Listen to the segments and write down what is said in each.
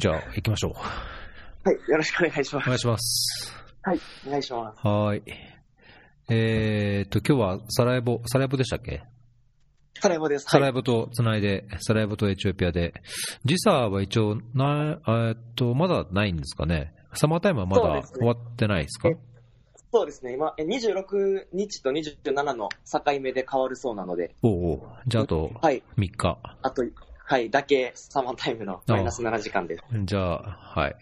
じゃあ、行きましょう。はい、よろしくお願いします。お願いします。はい、お願いします。はーい。えーっと、今日はサラエボ、サラエボでしたっけ？サラエボです。サラエはい。ボとつないで、サラエボとエチオピアで、時差は一応な、えーっと、まだないんですかね？サマータイムはまだ終わってないですか？えそうですね、今、え26日と27の境目で変わるそうなので、おうおうじゃあ、あとはい、3日。あと、はい、だけサマータイムのマイナス7時間です。じゃあ、はい。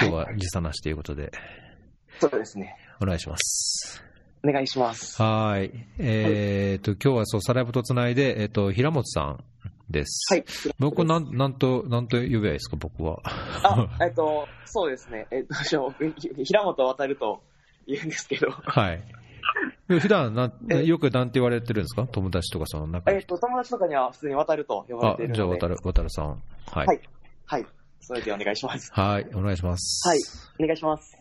今日は時差なしということで、そうですね。お願いします。お願いします。はーい。えーっと、今日はそう、サラエボとつないで、えーっと、平本さんです。はい。僕、なん、なんと、なんと呼べばいいですか、僕は。あ、えっと、そうですね。えっと、平本渡ると言うんですけど、はい。普段なよくなんて言われてるんですか？友達とかその中えっと、友達とかには普通に渡ると呼ばれあてい、るので、じゃあ、渡る、渡るさん。はい。はいはい。それでお願いします。はい、お願いします。はい。お願いします。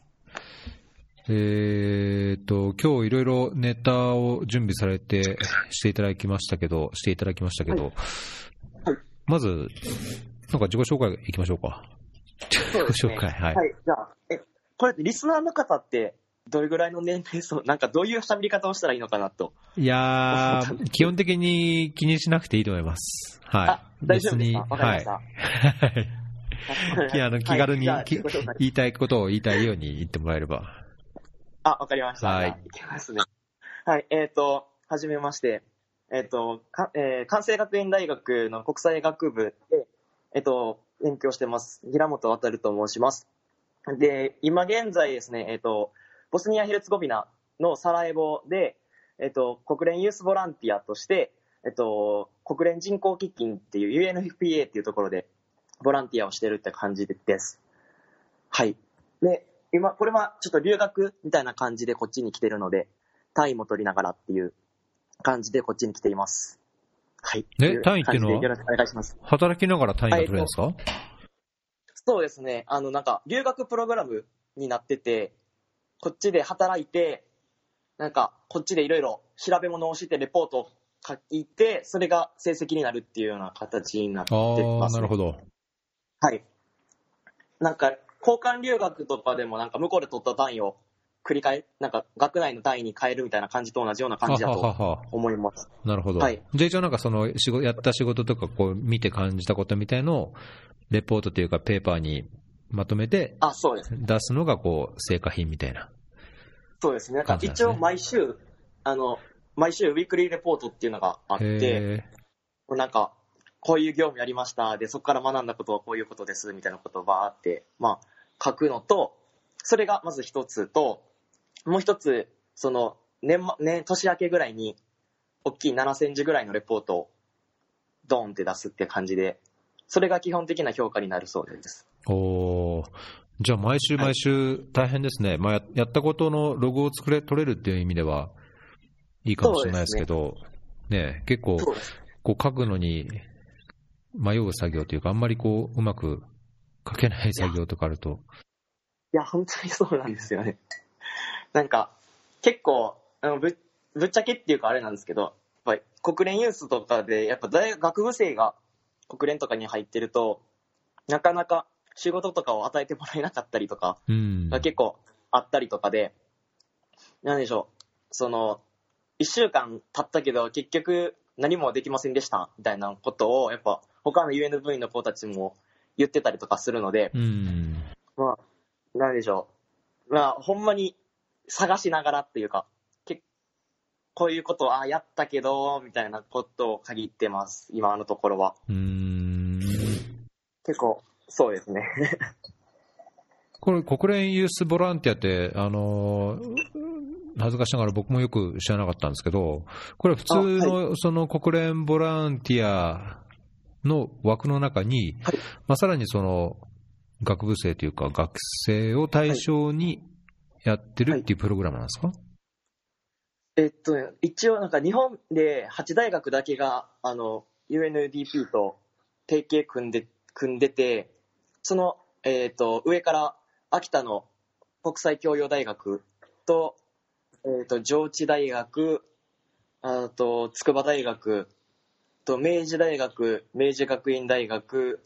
えーっと、今日いろいろネタを準備されてしていただきましたけど、していただきましたけど、はいまず、なんか自己紹介いきましょうか。そうですね紹介はいはい。じゃあ、え、これってリスナーの方って、どれぐらいの年齢層、なんかどういう喋り方をしたらいいのかなと。いやー、基本的に気にしなくていいと思います。はい。あ、大丈夫ですか？わかりました。はい。あの気軽に、はい言いたいことを言いたいように言ってもらえれば。あ、わかりました。はいいきますね。はい、えっ、と、はじめまして。えっ、と、かえー関西学院大学の国際学部で、えっ、と、勉強してます。平本渡と申します。で、今現在ですね、えっ、と、ボスニア・ヘルツゴビナのサラエボで、えっ、と、国連ユースボランティアとして、えっ、と、国連人口基金っていう UNFPA っていうところで、ボランティアをしてるって感じです。はい。で、今、これはちょっと留学みたいな感じでこっちに来てるので、単位も取りながらっていう感じでこっちに来ています。はい。え単位っていうのは？よろしくお願いします。働きながら単位が取れるんですか、そうですね。あの、なんか、留学プログラムになってて、こっちで働いて、なんか、こっちでいろいろ調べ物をして、レポートを書いて、それが成績になるっていうような形になってああ、ます、なるほど。はい。なんか、交換留学とかでも、なんか、向こうで取った単位を繰り返、なんか、学内の単位に変えるみたいな感じと同じような感じだははとは思います。なるほど。はいじゃあ一応なんかその仕事、やった仕事とかこう見て感じたことみたいのを、レポートというかペーパーにまとめてあ、そうです。出すのがこう成果品みたいな。そうですね。なんか一応毎週、あの、毎週ウィークリーレポートっていうのがあって、へなんか、こういう業務やりました。で、そこから学んだことはこういうことです。みたいなことをバーって、まあ、書くのと、それがまず一つと、もう一つ、その、年末、年、年明けぐらいに、大きい7センチぐらいのレポートを、ドーンって出すって感じで、それが基本的な評価になるそうです。ーおーじゃあ毎週毎週大変ですね。まあややったことのログを作れ、取れるっていう意味ではいいかもしれないですけど、ね結構。こう書くのに迷う作業というか、あんまりこううまく書けない作業とかあると、いや、本当にそうなんですよね。なんか、結構、あのぶぶっちゃけっていうかあれなんですけど、やっぱり国連ユースとかで、やっぱ大学部生が国連とかに入ってると、なかなか仕事とかを与えてもらえなかったりとか、うん。が結構あったりとかで、なんでしょう、その、一週間経ったけど、結局何もできませんでした、みたいなことを、やっぱ他の UNV の子たちも言ってたりとかするので、うん。まあ、なんでしょう。まあ、ほんまに探しながらっていうか、けこういうことを、ああ、やったけど、みたいなことを限ってます、今のところは。うーん。結構、そうですね。これ、国連ユースボランティアって、あのー恥ずかしながら僕もよく知らなかったんですけど、これ普通あのその国連ボランティアの枠の中に、はい。まあ、さらにその学部生というか学生を対象にやってるっていうプログラムなんですか、えっと、一応なんか日本で8大学だけが、あの、UNDP と提携組んで、組んでて、その、えっと、上から秋田の国際教養大学と、えっと、上智大学、あと、筑波大学、と、明治大学、明治学院大学、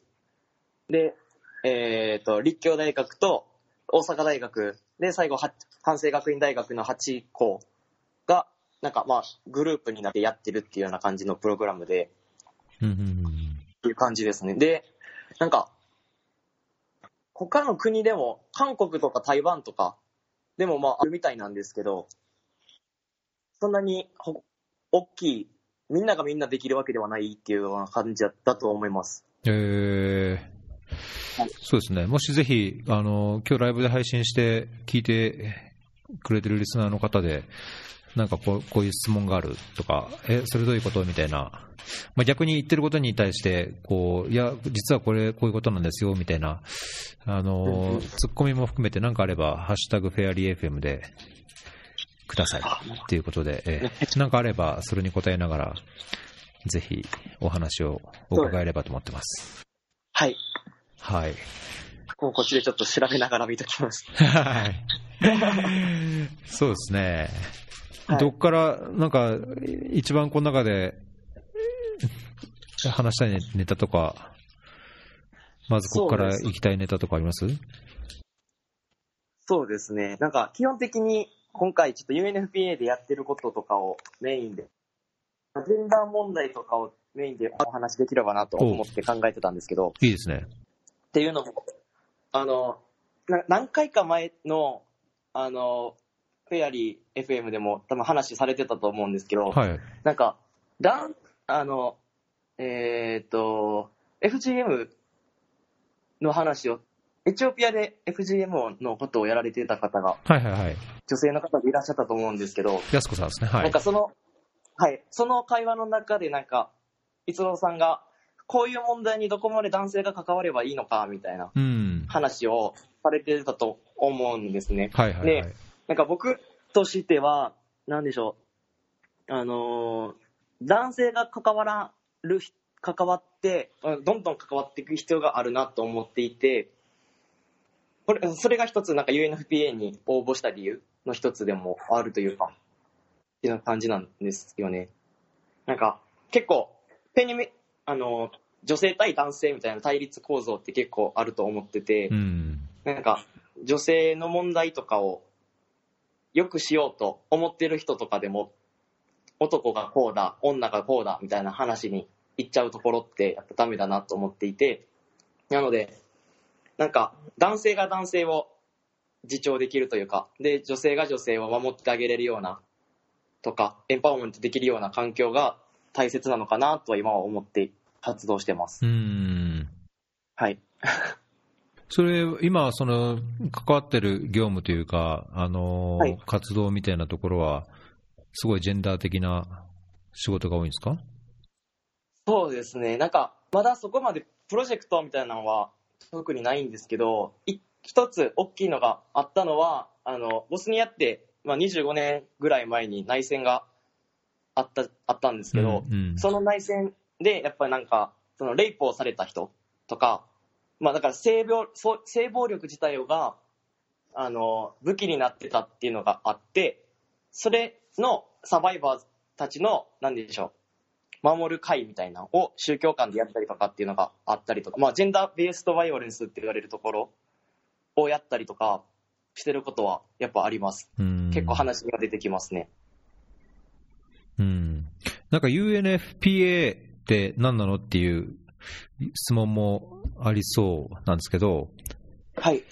で、えっ、と、立教大学と大阪大学、で、最後、関西学院大学の8校が、なんかまあ、グループになってやってるっていうような感じのプログラムで、っていう感じですね。で、なんか、他の国でも、韓国とか台湾とか、でもまああるみたいなんですけど、そんなにほ大きい、みんながみんなできるわけではないっていうような感じだったと思います。えーそうですね、もしぜひ、あの今日ライブで配信して聞いてくれてるリスナーの方で、なんかこうこういう質問があるとか、え、それどういうことみたいな、まあ、逆に言ってることに対して、こういや、実はこれ、こういうことなんですよみたいな、あのツッコミも含めて、なんかあれば、ハッシュタグフェアリー FM でくださいっていうことで、えーなんかあれば、それに答えながら、ぜひお話をお伺えればと思ってます。はい。はい。こっちでちょっと調べながら見ときます。はい。そうですね。はいどっから、なんか、一番この中で、話したいネタとか、まずここから行きたいネタとかあります？そうですね。なんか、基本的に今回ちょっと UNFPA でやってることとかをメインで、ジェンダー問題とかをメインでお話できればなと思って考えてたんですけど、いいですね。っていうのも、あの、な何回か前の、あの、フェアリー FM でも多分話されてたと思うんですけど、はい。なんか、だん、あの、えーっと、FGM の話を、エチオピアで FGM のことをやられてた方が、はいはいはい。女性の方でいらっしゃったと思うんですけど、やすこさんですね。はいなんか。その、はい、その会話の中でなんか、逸郎さんが、こういう問題にどこまで男性が関わればいいのか、みたいなうん。話をされてたと思うんですね。はいはいはい。でなんか僕としては、なんでしょう、あのー男性が関わらる、関わって、うんどんどん関わっていく必要があるなと思っていて、これそれが一つ、なんか UNFPA に応募した理由の一つでもあるというか、っていう感じなんですよね。なんか、結構、ペニメ、あのー女性対男性みたいな対立構造って結構あると思ってて、うん。なんか、女性の問題とかを良くしようと思ってる人とかでも、男がこうだ、女がこうだ、みたいな話に行っちゃうところってやっぱダメだなと思っていて、なので、なんか、男性が男性を自重できるというか、で、女性が女性を守ってあげれるような、とか、エンパワーメントできるような環境が大切なのかなとは今は思って活動してます。うん。はい。それ、今、その、関わってる業務というか、あのーはい。活動みたいなところは、すごいジェンダー的な仕事が多いんですか？そうですね。なんか、まだそこまでプロジェクトみたいなのは特にないんですけど、い一つ大きいのがあったのは、あの、ボスニアって、まあ、25年ぐらい前に内戦があった、あったんですけど、うんうん。その内戦で、やっぱりなんか、そのレイプをされた人とか、まあだから性病、そう性暴力自体が、あの、武器になってたっていうのがあって、それのサバイバーたちの、なんでしょう、守る会みたいなのを宗教間でやったりとかっていうのがあったりとか、まあジェンダーベースドバイオレンスって言われるところをやったりとかしてることはやっぱあります。うん結構話が出てきますね。うん。なんか UNFPA って何なのっていう質問もありそうなんですけど、はい。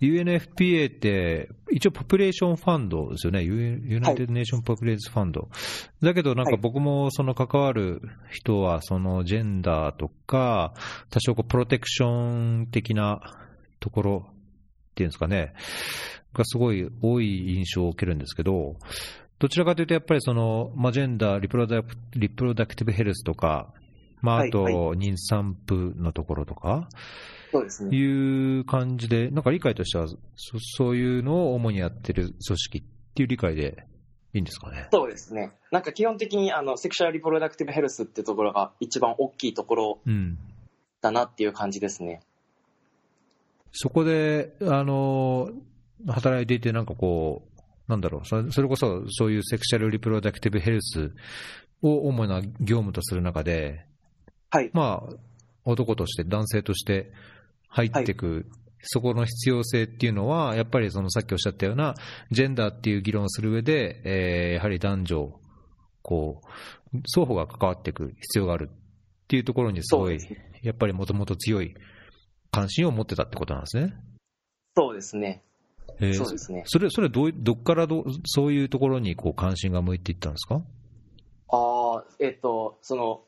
UNFPA って一応 Population Fund ですよね。ユ United Nation Population Fund。だけどなんかはい僕もその関わる人はそのジェンダーとか、多少こう protection 的なところっていうんですかね、がすごい多い印象を受けるんですけど、どちらかというとやっぱりその、まあ、ジェンダー、リプロダクリプロダクティブヘルスとか、まあ、あと、はい妊産婦のところとか、そうですね。いう感じで、なんか理解としてはそ、そういうのを主にやってる組織っていう理解でいいんですかね？そうですね。なんか基本的にあのセクシュアルリプロダクティブヘルスっていうところが一番大きいところうん。だなっていう感じですね。そこで、あの、働いていて、なんかこう、なんだろう、それそれこそそういうセクシャルリプロダクティブヘルスを主な業務とする中で、はい。まあ、男として、男性として入っていく、そこの必要性っていうのは、やっぱりそのさっきおっしゃったような、ジェンダーっていう議論をする上で、えーやはり男女、こう、双方が関わっていく必要があるっていうところにすごい、やっぱりもともと強い関心を持ってたってことなんですね。そうですね。えーそうですね。それ、それどうい、どっからどうそういうところにこう関心が向いていったんですか？ああ、えっ、と、その、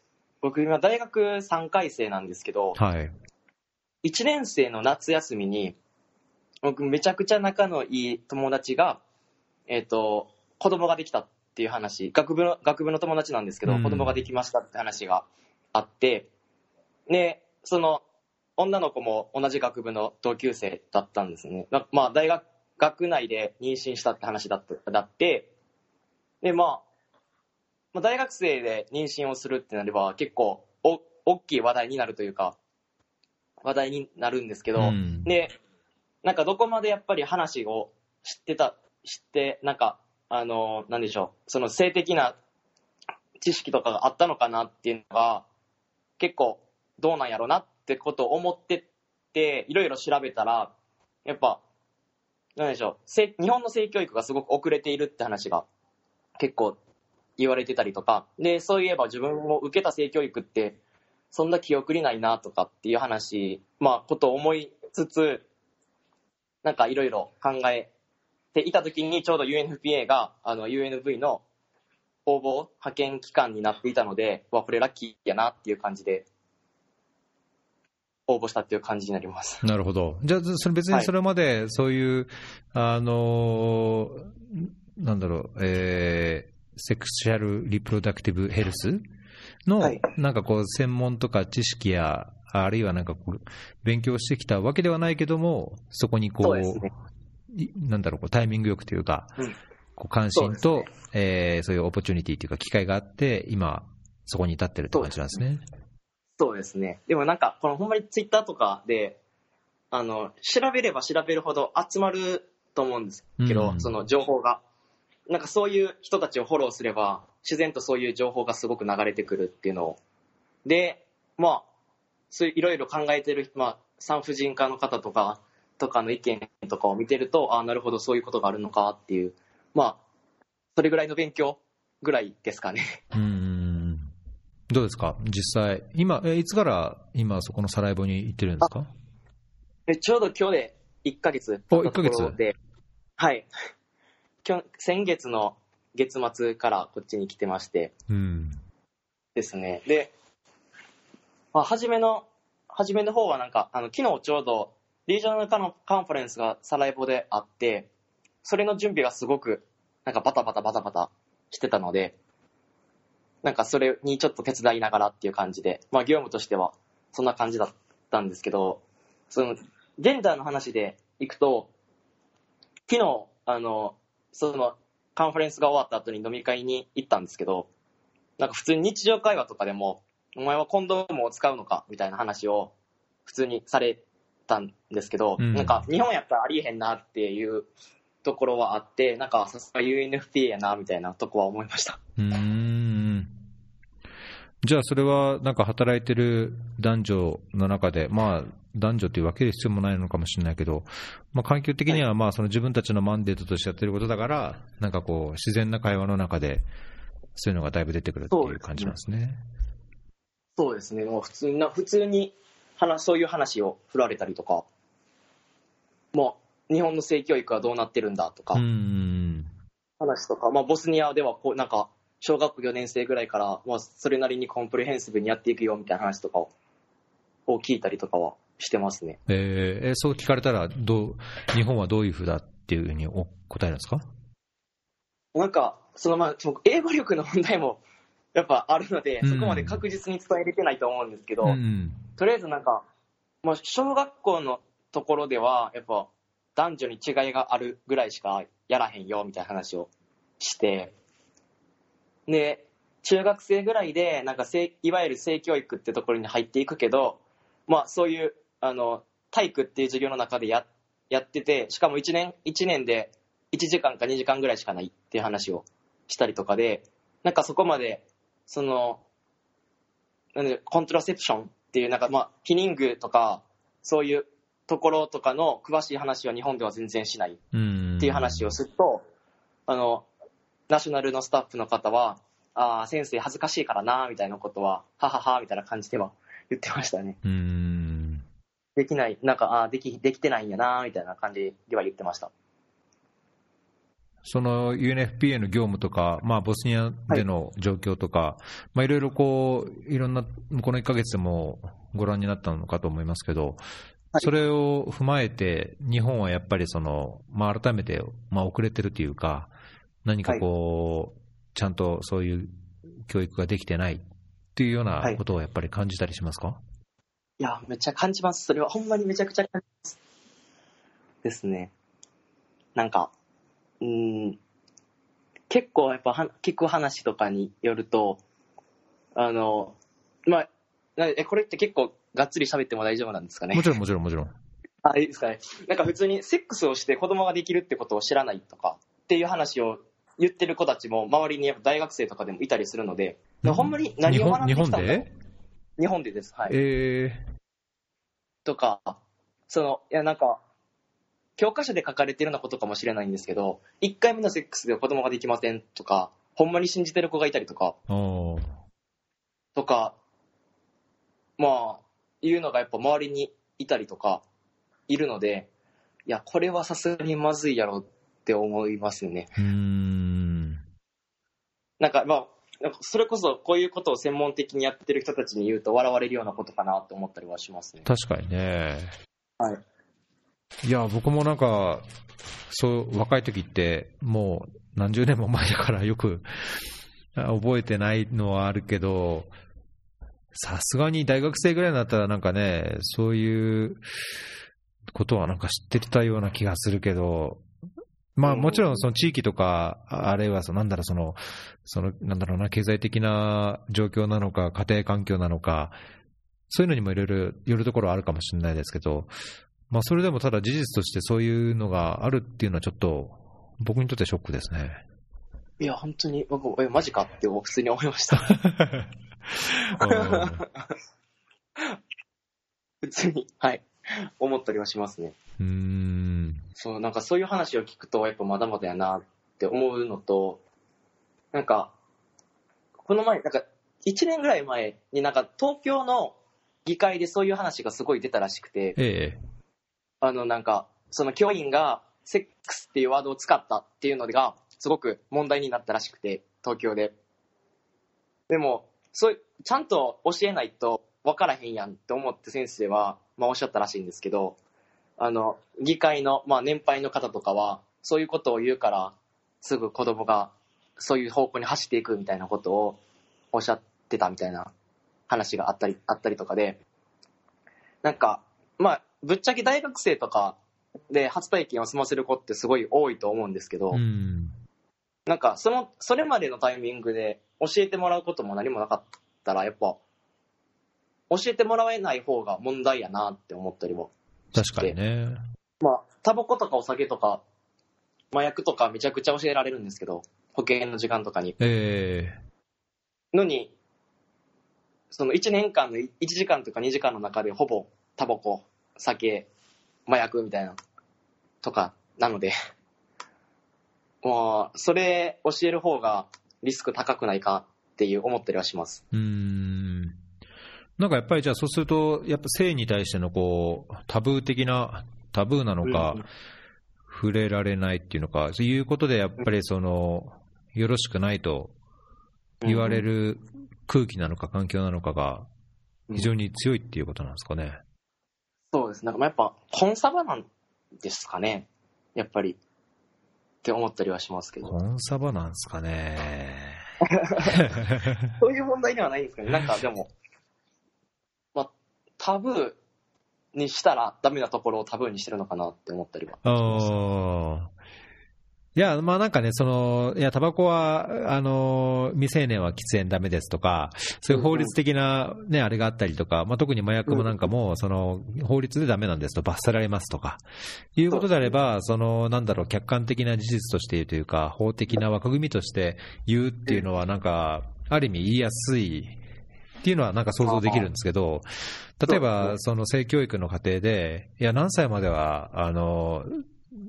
僕今大学3回生なんですけど、はい。1年生の夏休みに、僕めちゃくちゃ仲のいい友達が、えっ、と、子供ができたっていう話、学部の、学部の友達なんですけど、うん子供ができましたって話があって、で、その、女の子も同じ学部の同級生だったんですね。なまあ、大学、学内で妊娠したって話だっただって、で、まあ、まあ大学生で妊娠をするってなれば、結構お、大きい話題になるというか、話題になるんですけど、うん。で、なんかどこまでやっぱり話を知ってた、知って、なんか、あの、なんでしょう、その性的な知識とかがあったのかなっていうのが、結構どうなんやろなってことを思ってって、いろいろ調べたら、やっぱ、なんでしょう、性日本の性教育がすごく遅れているって話が結構言われてたりとか、で、そういえば自分も受けた性教育って、そんな記憶にないなとかっていう話、まあ、ことを思いつつ、なんかいろいろ考えていたときに、ちょうど UNFPA が、あの、UNV の応募、派遣期間になっていたので、わ、これラッキーやなっていう感じで、応募したっていう感じになります。なるほど。じゃあ、それ別にそれまで、そういう、あのー、なんだろう、えー、セクシャルリプロダクティブヘルスの、はいなんかこう、専門とか知識や、あるいはなんかこう、勉強してきたわけではないけども、そこにこう、なんだろう、こうタイミングよくというか、うんこう関心と、そうえーそういうオポチュニティというか、機会があって、今、そこに至ってるって感じなんですね。そうですね。でもなんか、このほんまにツイッターとかで、あの、調べれば調べるほど集まると思うんですけど、うんその情報が。なんかそういう人たちをフォローすれば、自然とそういう情報がすごく流れてくるっていうのを。で、まあ、そういういろいろ考えてる、まあ、産婦人科の方とか、とかの意見とかを見てると、ああ、なるほど、そういうことがあるのかっていう、まあ、それぐらいの勉強ぐらいですかね。うーんどうですか、実際、今、えいつから今、そこのサライボに行ってるんですか？でちょうど今日で1ヶ月経ったところで、はい。先月の月末からこっちに来てましてうん。ですね。で、まあ、初めの、初めの方はなんか、あの、昨日ちょうど、リージョナルカノカンファレンスがサラエボであって、それの準備がすごく、なんかバタバタバタバタしてたので、なんかそれにちょっと手伝いながらっていう感じで、まあ業務としてはそんな感じだったんですけど、その、ジェンダーの話でいくと、昨日、あの、その、カンファレンスが終わった後に飲み会に行ったんですけど、なんか普通に日常会話とかでも、お前はコンドームを使うのかみたいな話を普通にされたんですけど、うんなんか日本やったらありえへんなっていうところはあって、なんかさすが UNFPA やなみたいなとこは思いました。うーん。じゃあ、それは、なんか働いてる男女の中で、まあ、男女っていう分ける必要もないのかもしれないけど、まあ、環境的には、まあ、その自分たちのマンデートとしてやってることだから、なんかこう、自然な会話の中で、そういうのがだいぶ出てくるっていう感じなんですね。そうですね、もう普通な、普通に話、そういう話を振られたりとか、もう日本の性教育はどうなってるんだとか。話とか、まあ、ボスニアではこう、なんか、小学校4年生ぐらいから、まあ、それなりにコンプレヘンシブにやっていくよみたいな話とかをを聞いたりとかはしてますね。えーえそう聞かれたら、どう、日本はどういうふうだっていうふうにお答えるんですか？なんか、そのまあ、英語力の問題もやっぱあるので、うんそこまで確実に伝えれてないと思うんですけど、うん。とりあえずなんか、まあ、小学校のところでは、やっぱ男女に違いがあるぐらいしかやらへんよみたいな話をして、で、中学生ぐらいで、なんか、いわゆる性教育ってところに入っていくけど、まあそういう、あの、体育っていう授業の中でややってて、しかも1年、一年で1時間か2時間ぐらいしかないっていう話をしたりとかで、なんかそこまで、その、なんでコントラセプションっていう、なんかまあ、避妊具とか、そういうところとかの詳しい話は日本では全然しないっ。ていう話をすると、あの、ナショナルのスタッフの方は、ああ、先生恥ずかしいからな、みたいなことは、ははは、みたいな感じでは言ってましたね。うん。できない、なんか、ああ、でき、できてないんやな、みたいな感じでは言ってました。その UNFPA の業務とか、まあ、ボスニアでの状況とか、まあ、いろいろこう、いろんな、この1ヶ月でもご覧になったのかと思いますけど、はいそれを踏まえて、日本はやっぱりその、まあ、改めて、まあ、遅れてるというか、何かこう、ちゃんとそういう教育ができてないっていうようなはいことをやっぱり感じたりしますか、いや、めっちゃ感じます。それはほんまにめちゃくちゃ感じます。ですね。なんか、うーん、結構やっぱは聞く話とかによると、あの、まあ、なえ、これって結構がっつり喋っても大丈夫なんですかね？も。ちろん、もちろん、もちろん。あ、いいですかね。なんか普通にセックスをして子供ができるってことを知らないとかっていう話を言ってる子たちも周りにやっぱ大学生とかでもいたりするので、ほんまに何を学んで日本きたんだろう。日本で？日本でです。はい。えとか、その、いやなんか、教科書で書かれてるようなことかもしれないんですけど、1回目のセックスで子供ができませんとか、ほんまに信じてる子がいたりとか、とか、まあ、いうのがやっぱ周りにいたりとか、いるので、いや、これはさすがにまずいやろって思いますよね。うーん。なんかまあ、それこそこういうことを専門的にやってる人たちに言うと笑われるようなことかなと思ったりはしますね。確かにね。はい。いや、僕もなんか、そう、若い時って、もう何十年も前だからよくあ 覚えてないのはあるけど、さすがに大学生ぐらいになったらなんかね、そういうことはなんか知ってたような気がするけど、まあうんもちろんその地域とか、ああるいはそのなんだろう、その、その、なんだろうな、経済的な状況なのか、家庭環境なのか、そういうのにもいろいろよるところはあるかもしれないですけど、まあそれでもただ事実としてそういうのがあるっていうのはちょっと、僕にとってショックですね。いや、本当に僕、え、マジかって普通に思いました。普通に、はい。思ったりはしますね。うーん。そう、なんかそういう話を聞くと、やっぱまだまだやなって思うのと、なんか、この前、なんか、1年ぐらい前になんか東京の議会でそういう話がすごい出たらしくて、ええ。あのなんか、その教員がセックスっていうワードを使ったっていうのが、すごく問題になったらしくて、東京で。でも、そう、ちゃんと教えないと分からへんやんって思って先生は、まあおっしゃったらしいんですけど、あの、議会の、まあ年配の方とかは、そういうことを言うから、すぐ子供がそういう方向に走っていくみたいなことをおっしゃってたみたいな話があったり、あったりとかで、なんか、まあ、ぶっちゃけ大学生とかで初体験を済ませる子ってすごい多いと思うんですけど、うん。なんか、その、それまでのタイミングで教えてもらうことも何もなかったら、やっぱ、教えてもらえない方が問題やなって思ったりも確かにね。まあ、タバコとかお酒とか、麻薬とかめちゃくちゃ教えられるんですけど、保険の時間とかに。えのに、その1年間の1時間とか2時間の中でほぼタバコ、酒、麻薬みたいな、とかなので、まあ、それ教える方がリスク高くないかっていう思ったりはします。え。うーん。なんかやっぱりじゃあそうすると、やっぱ性に対してのこう、タブー的な、タブーなのか、うん触れられないっていうのか、そういうことでやっぱりその、よろしくないと言われる空気なのか環境なのかが非常に強いっていうことなんですかね。そうです。なんかまあやっぱ、コンサバなんですかね。やっぱり。って思ったりはしますけど。コンサバなんですかね。そういう問題ではないんですかね。なんかでも、まあ、タブーにしたらダメなところをタブーにしてるのかなって思ったりは。ああ。いや、まあなんかね、その、いや、タバコは、あの、未成年は喫煙ダメですとか、そういう法律的なね、あれがあったりとか、まあ特に麻薬もなんかも、その、法律でダメなんですと罰せられますとか、いうことであれば、その、なんだろう、客観的な事実として言うというか、法的な枠組みとして言うっていうのは、なんか、ある意味言いやすいっていうのはなんか想像できるんですけど、例えばその性教育の過程で、いや、何歳までは、あの、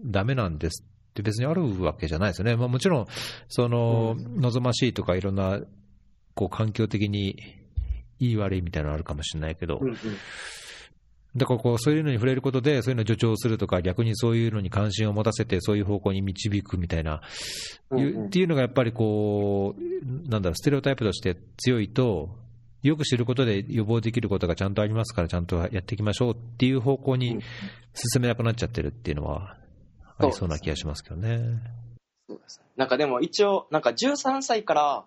ダメなんですって別にあるわけじゃないですよね。まあもちろん、その、望ましいとかいろんな、こう環境的にいい悪いみたいなのあるかもしれないけど、だからこうそういうのに触れることで、そういうのを助長するとか、逆にそういうのに関心を持たせて、そういう方向に導くみたいな、うんうん。いうっていうのがやっぱりこう、なんだろう、ステレオタイプとして強いと、よく知ることで予防できることがちゃんとありますから、ちゃんとやっていきましょうっていう方向にうん進めなくなっちゃってるっていうのは、ありそうな気がしますけどね。そうですねなんかでも一応、なんか13歳から、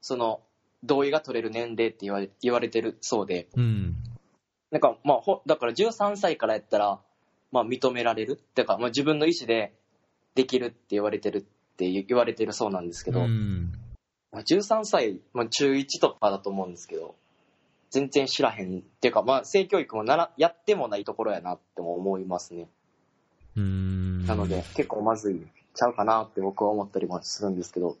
その、同意が取れる年齢って言われ言われてるそうで、うん。なんかまあ、ほだから13歳からやったら、まあ認められるっていうか、まあ自分の意思でできるって言われてるって言われてるそうなんですけど、うん。まあ13歳、まあ中1とかだと思うんですけど、全然知らへんっていうか、まあ性教育もならやってもないところやなっても思いますね。うん。なので、結構まずいちゃうかなって僕は思ったりもするんですけど、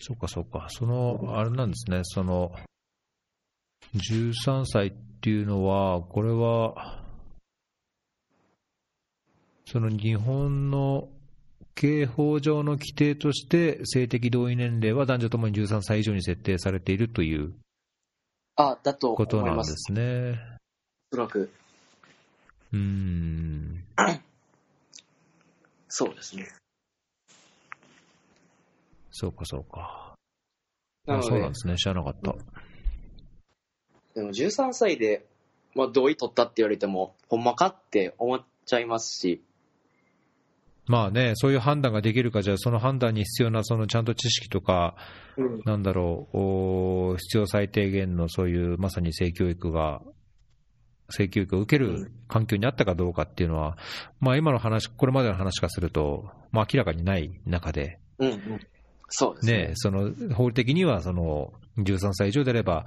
そうか、そうか。その、あれなんですね、その、13歳っていうのは、これは、その日本の刑法上の規定として、性的同意年齢は男女ともに13歳以上に設定されているというあ、だとこと思います。なんですね。おそらく、うーん。そうですね。そうか、そうか。あそうなんですね。知らなかった。でも13歳で、まあ、同意取ったって言われても、ほんまかって思っちゃいますし、まあね、そういう判断ができるか、じゃあその判断に必要な、そのちゃんと知識とか、うん、なんだろう、お必要最低限のそういうまさに性教育が、性教育を受ける環境にあったかどうかっていうのは、まあ今の話、これまでの話からすると、まあ明らかにない中で、うん、うん。そうですね。ね、その法的にはその13歳以上であれば、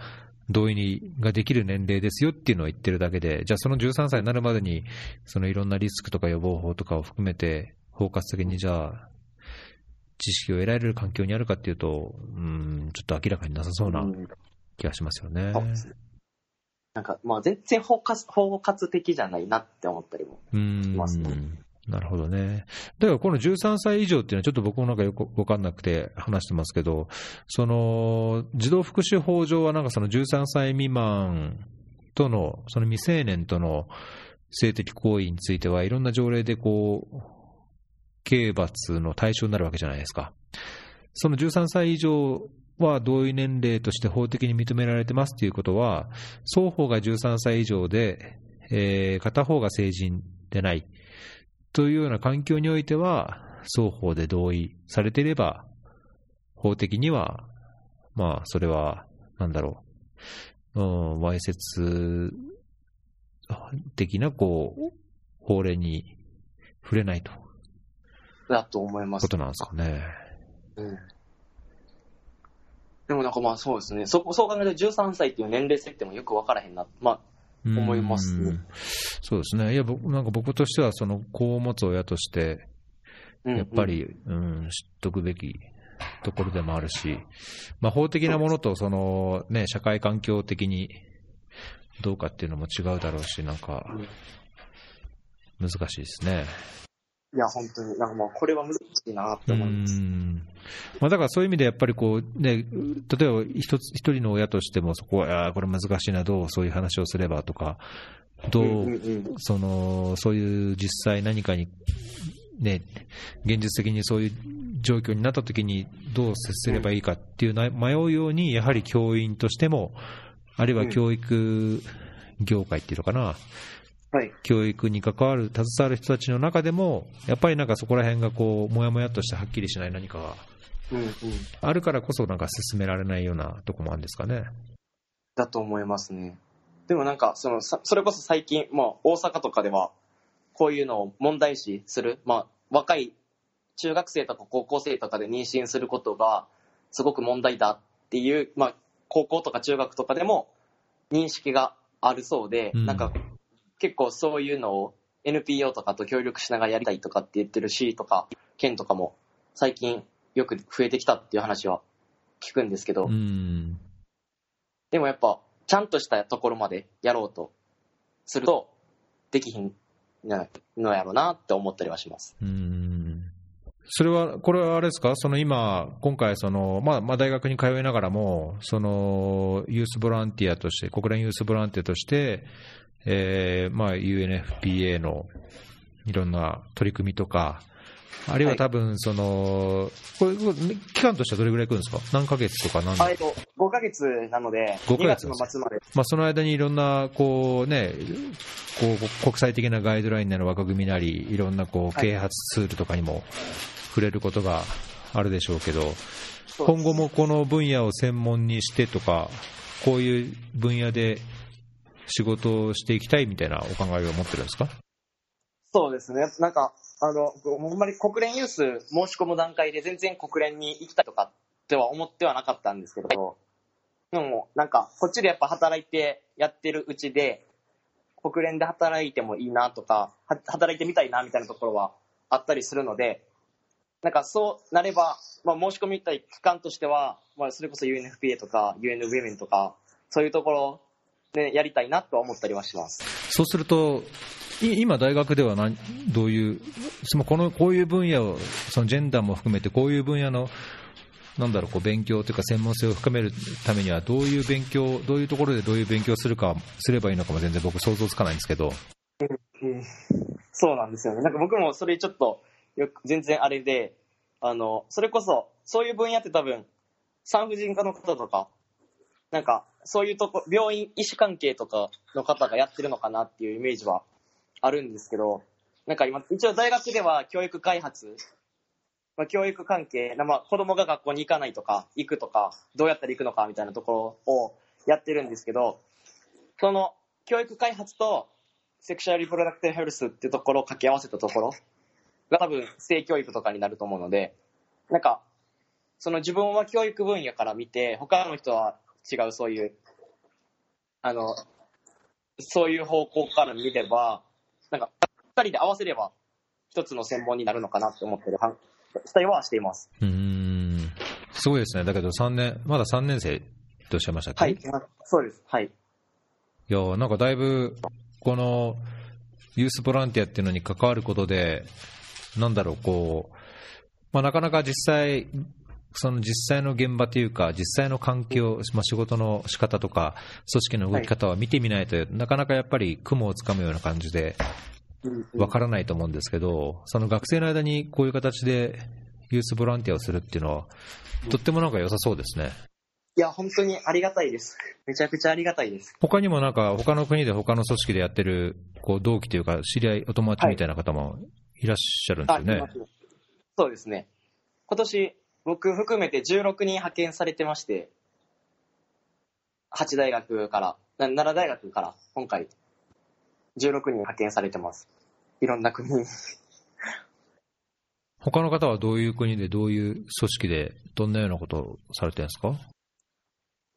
同意にができる年齢ですよっていうのを言ってるだけで、じゃあその13歳になるまでに、そのいろんなリスクとか予防法とかを含めて、包括的にじゃあ、知識を得られる環境にあるかっていうと、うん、ちょっと明らかになさそうなうん気がしますよね。なんか、まあ、全然包括包括的じゃないなって思ったりも。うんますねなるほどね。だからこの13歳以上っていうのは、ちょっと僕もなんかよく分かんなくて話してますけど、その児童福祉法上は、なんかその13歳未満との、その未成年との性的行為については、いろんな条例でこう、刑罰の対象になるわけじゃないですか。その13歳以上は同意年齢として法的に認められてますということは、双方が13歳以上で、えー片方が成人でない。というような環境においては、双方で同意されていれば、法的には、まあ、それは、なんだろう、うん、わいせつ的な、こう、法令に触れないと。だと思います。ことなんですかね。うん。でもなんかまあそうですね。そこ、そう考えると13歳っていう年齢設定もよく分からへんな。まあ、思いますそうですね。いや、僕、なんか僕としては、その子を持つ親として、うんやっぱ、り、うん、知っとくべきところでもあるし、まあ、法的なものと、その、ね、社会環境的にどうかっていうのも違うだろうし、なんかうん、難しいですね。いや、本当に、なんかもうこれは難しいなってう思います。ん。まあ、だからそういう意味でやっぱりこう、ね、例えば一つ、一人の親としてもそこは、あーこれ難しいな、どうそういう話をすればとか、どう、うんうんうんその、そういう実際何かに、ね、現実的にそういう状況になった時にどう接すればいいかっていうな迷うように、やはり教員としても、あるいは教育業界っていうのかな、はい。教育に関わる、携わる人たちの中でも、やっぱりなんかそこら辺がこう、もやもやっとしてはっきりしない何かが。あるからこそなんか進められないようなとこもあるんですかね。だと思いますね。でもなんか、その、さそれこそ最近、まあ、大阪とかでは、こういうのを問題視する、まあ、若い中学生とか高校生とかで妊娠することが、すごく問題だっていう、まあ、高校とか中学とかでも認識があるそうで、うんなんか、結構そういうのを NPO とかと協力しながらやりたいとかって言ってる市とか県とかも最近よく増えてきたっていう話は聞くんですけど、うん。でもやっぱ、ちゃんとしたところまでやろうとすると、できひんのやろうなって思ったりはします。うんそれは、これはあれですか、その今、今回その、まあ、まあ大学に通いながらも、そのユースボランティアとして、国連ユースボランティアとして、えーまあ、UNFPA のいろんな取り組みとか、あるいははい。多分その、これ、これ期間としてはどれぐらい行くんですか、何ヶ月とか何あえっと、5ヶ月なので、5 2ヶ月月の末まで。まあ、その間にいろんなこう、ね、こう国際的なガイドラインなの枠組みなり、いろんなこうはい。啓発ツールとかにも触れることがあるでしょうけど、そう今後もこの分野を専門にしてとか、こういう分野で仕事をしていきたいみたいなお考えを持ってるんですか？そうですね。なんか、あの、ほんまに国連ユース申し込む段階で全然国連に行きたいとかっては思ってはなかったんですけど、でも、なんか、こっちでやっぱ働いてやってるうちで、国連で働いてもいいなとか、働いてみたいなみたいなところはあったりするので、なんかそうなれば、まあ、申し込みたい機関としては、まあ、それこそ UNFPA とか UN Women とか、そういうところでやりたいなとは思ったりはします。そうすると、い今、大学では何どういう、そのこのこういう分野を、そのジェンダーも含めて、こういう分野の、なんだろう、こう勉強というか、専門性を深めるためには、どういう勉強、どういうところでどういう勉強をするか、すればいいのかも全然僕、想像つかないんですけど、うんそうなんですよね。なんか僕もそれちょっとよく全然あれで、あの、それこそ、そういう分野って多分、産婦人科の方とか、なんか、そういうとこ、病院、医師関係とかの方がやってるのかなっていうイメージはあるんですけど、なんか今、一応大学では教育開発、まあ、教育関係、まあ、子供が学校に行かないとか、行くとか、どうやったら行くのかみたいなところをやってるんですけど、その教育開発とセクシュアルリプロダクティブヘルスっていうところを掛け合わせたところが多分性教育とかになると思うので、なんか、その自分は教育分野から見て、他の人は違うそういう、あの、そういう方向から見れば、なんか、二人で合わせれば一つの専門になるのかなって思ってる、はしたいはしています。うーん、すごいですね、だけど3年、まだ3年生とおっしゃいましたっけ？はい。そうです。はい。いやなんかだいぶ、このユースボランティアっていうのに関わることで、なんだろう、こう、まあ、なかなか実際、その実際の現場というか、実際の環境、まあ、仕事の仕方とか、組織の動き方は見てみないと、なかなかやっぱり雲をつかむような感じで、わからないと思うんですけど、その学生の間にこういう形でユースボランティアをするっていうのは、とってもなんか良さそうですね。いや、本当にありがたいです。めちゃくちゃありがたいです。他にもなんか、他の国で他の組織でやってる、こう、同期というか、知り合い、お友達みたいな方もいらっしゃるんですよね。いますそうですね。今年、僕含めて16人派遣されてまして、8大学から、な奈良大学から今回、16人派遣されてます。いろんな国に。他の方はどういう国で、どういう組織で、どんなようなことをされてるんですか？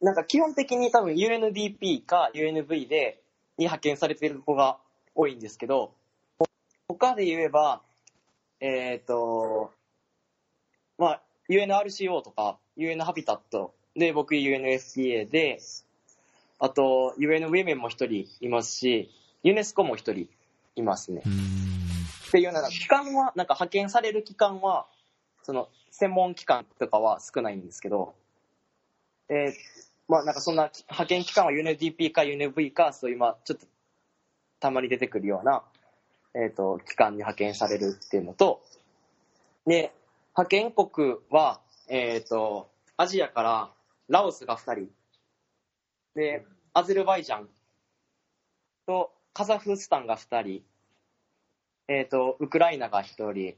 なんか基本的に多分 UNDP か UNV で、に派遣されている子が多いんですけど、他で言えば、えっ、と、まあ、UNRCO とか UN ハビタットで、僕 UNFPA で、あと UN Women も一人いますし、ユネスコも一人いますね。っていうような、期間は、なんか派遣される期間は、その、専門機関とかは少ないんですけど、えーまあなんかそんな派遣期間は UNDP か UNV か、そういう、まあちょっと、たまに出てくるような、えっ、と、機関に派遣されるっていうのと、で、派遣国は、えっ、と、アジアからラオスが2人、で、アゼルバイジャンとカザフスタンが2人、えっ、と、ウクライナが1人、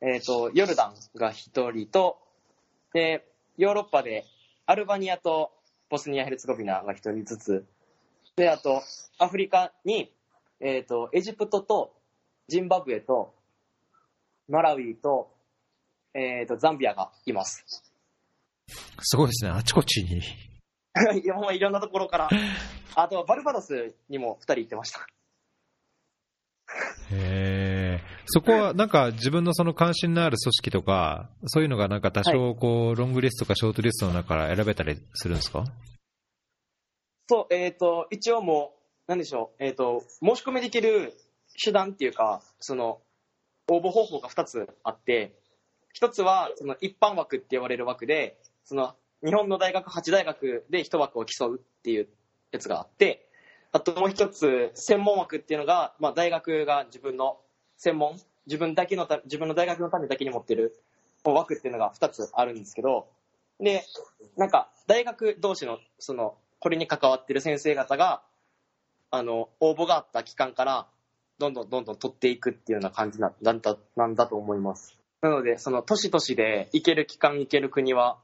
えっ、と、ヨルダンが1人と、で、ヨーロッパでアルバニアとボスニア・ヘルツェゴビナが1人ずつ、で、あと、アフリカに、えっ、と、エジプトとジンバブエとマラウイと、えっ、と、ザンビアがいます。すごいですね、あちこちに。いや、もういろんなところから。あと、バルバドスにも2人行ってました。へーそこはなんか自分のその関心のある組織とか、そういうのがなんか多少こう、ロングリストかショートリストの中から選べたりするんですか？そう、えっ、と、一応もう、なんでしょう、えっ、と、申し込みできる手段っていうか、その、応募方法が2つあって、1つは、その一般枠って言われる枠で、その、日本の大学8大学で1枠を競うっていうやつがあって、あともう一つ、専門枠っていうのが、まあ、大学が自分の専門、自分だけのた、自分の大学のためだけに持ってる枠っていうのが2つあるんですけど、で、なんか、大学同士の、その、これに関わってる先生方が、あの、応募があった期間から、どんどんどんどん取っていくっていうような感じななんだなんだと思います。なので、その、都市都市で行ける期間、行ける国は、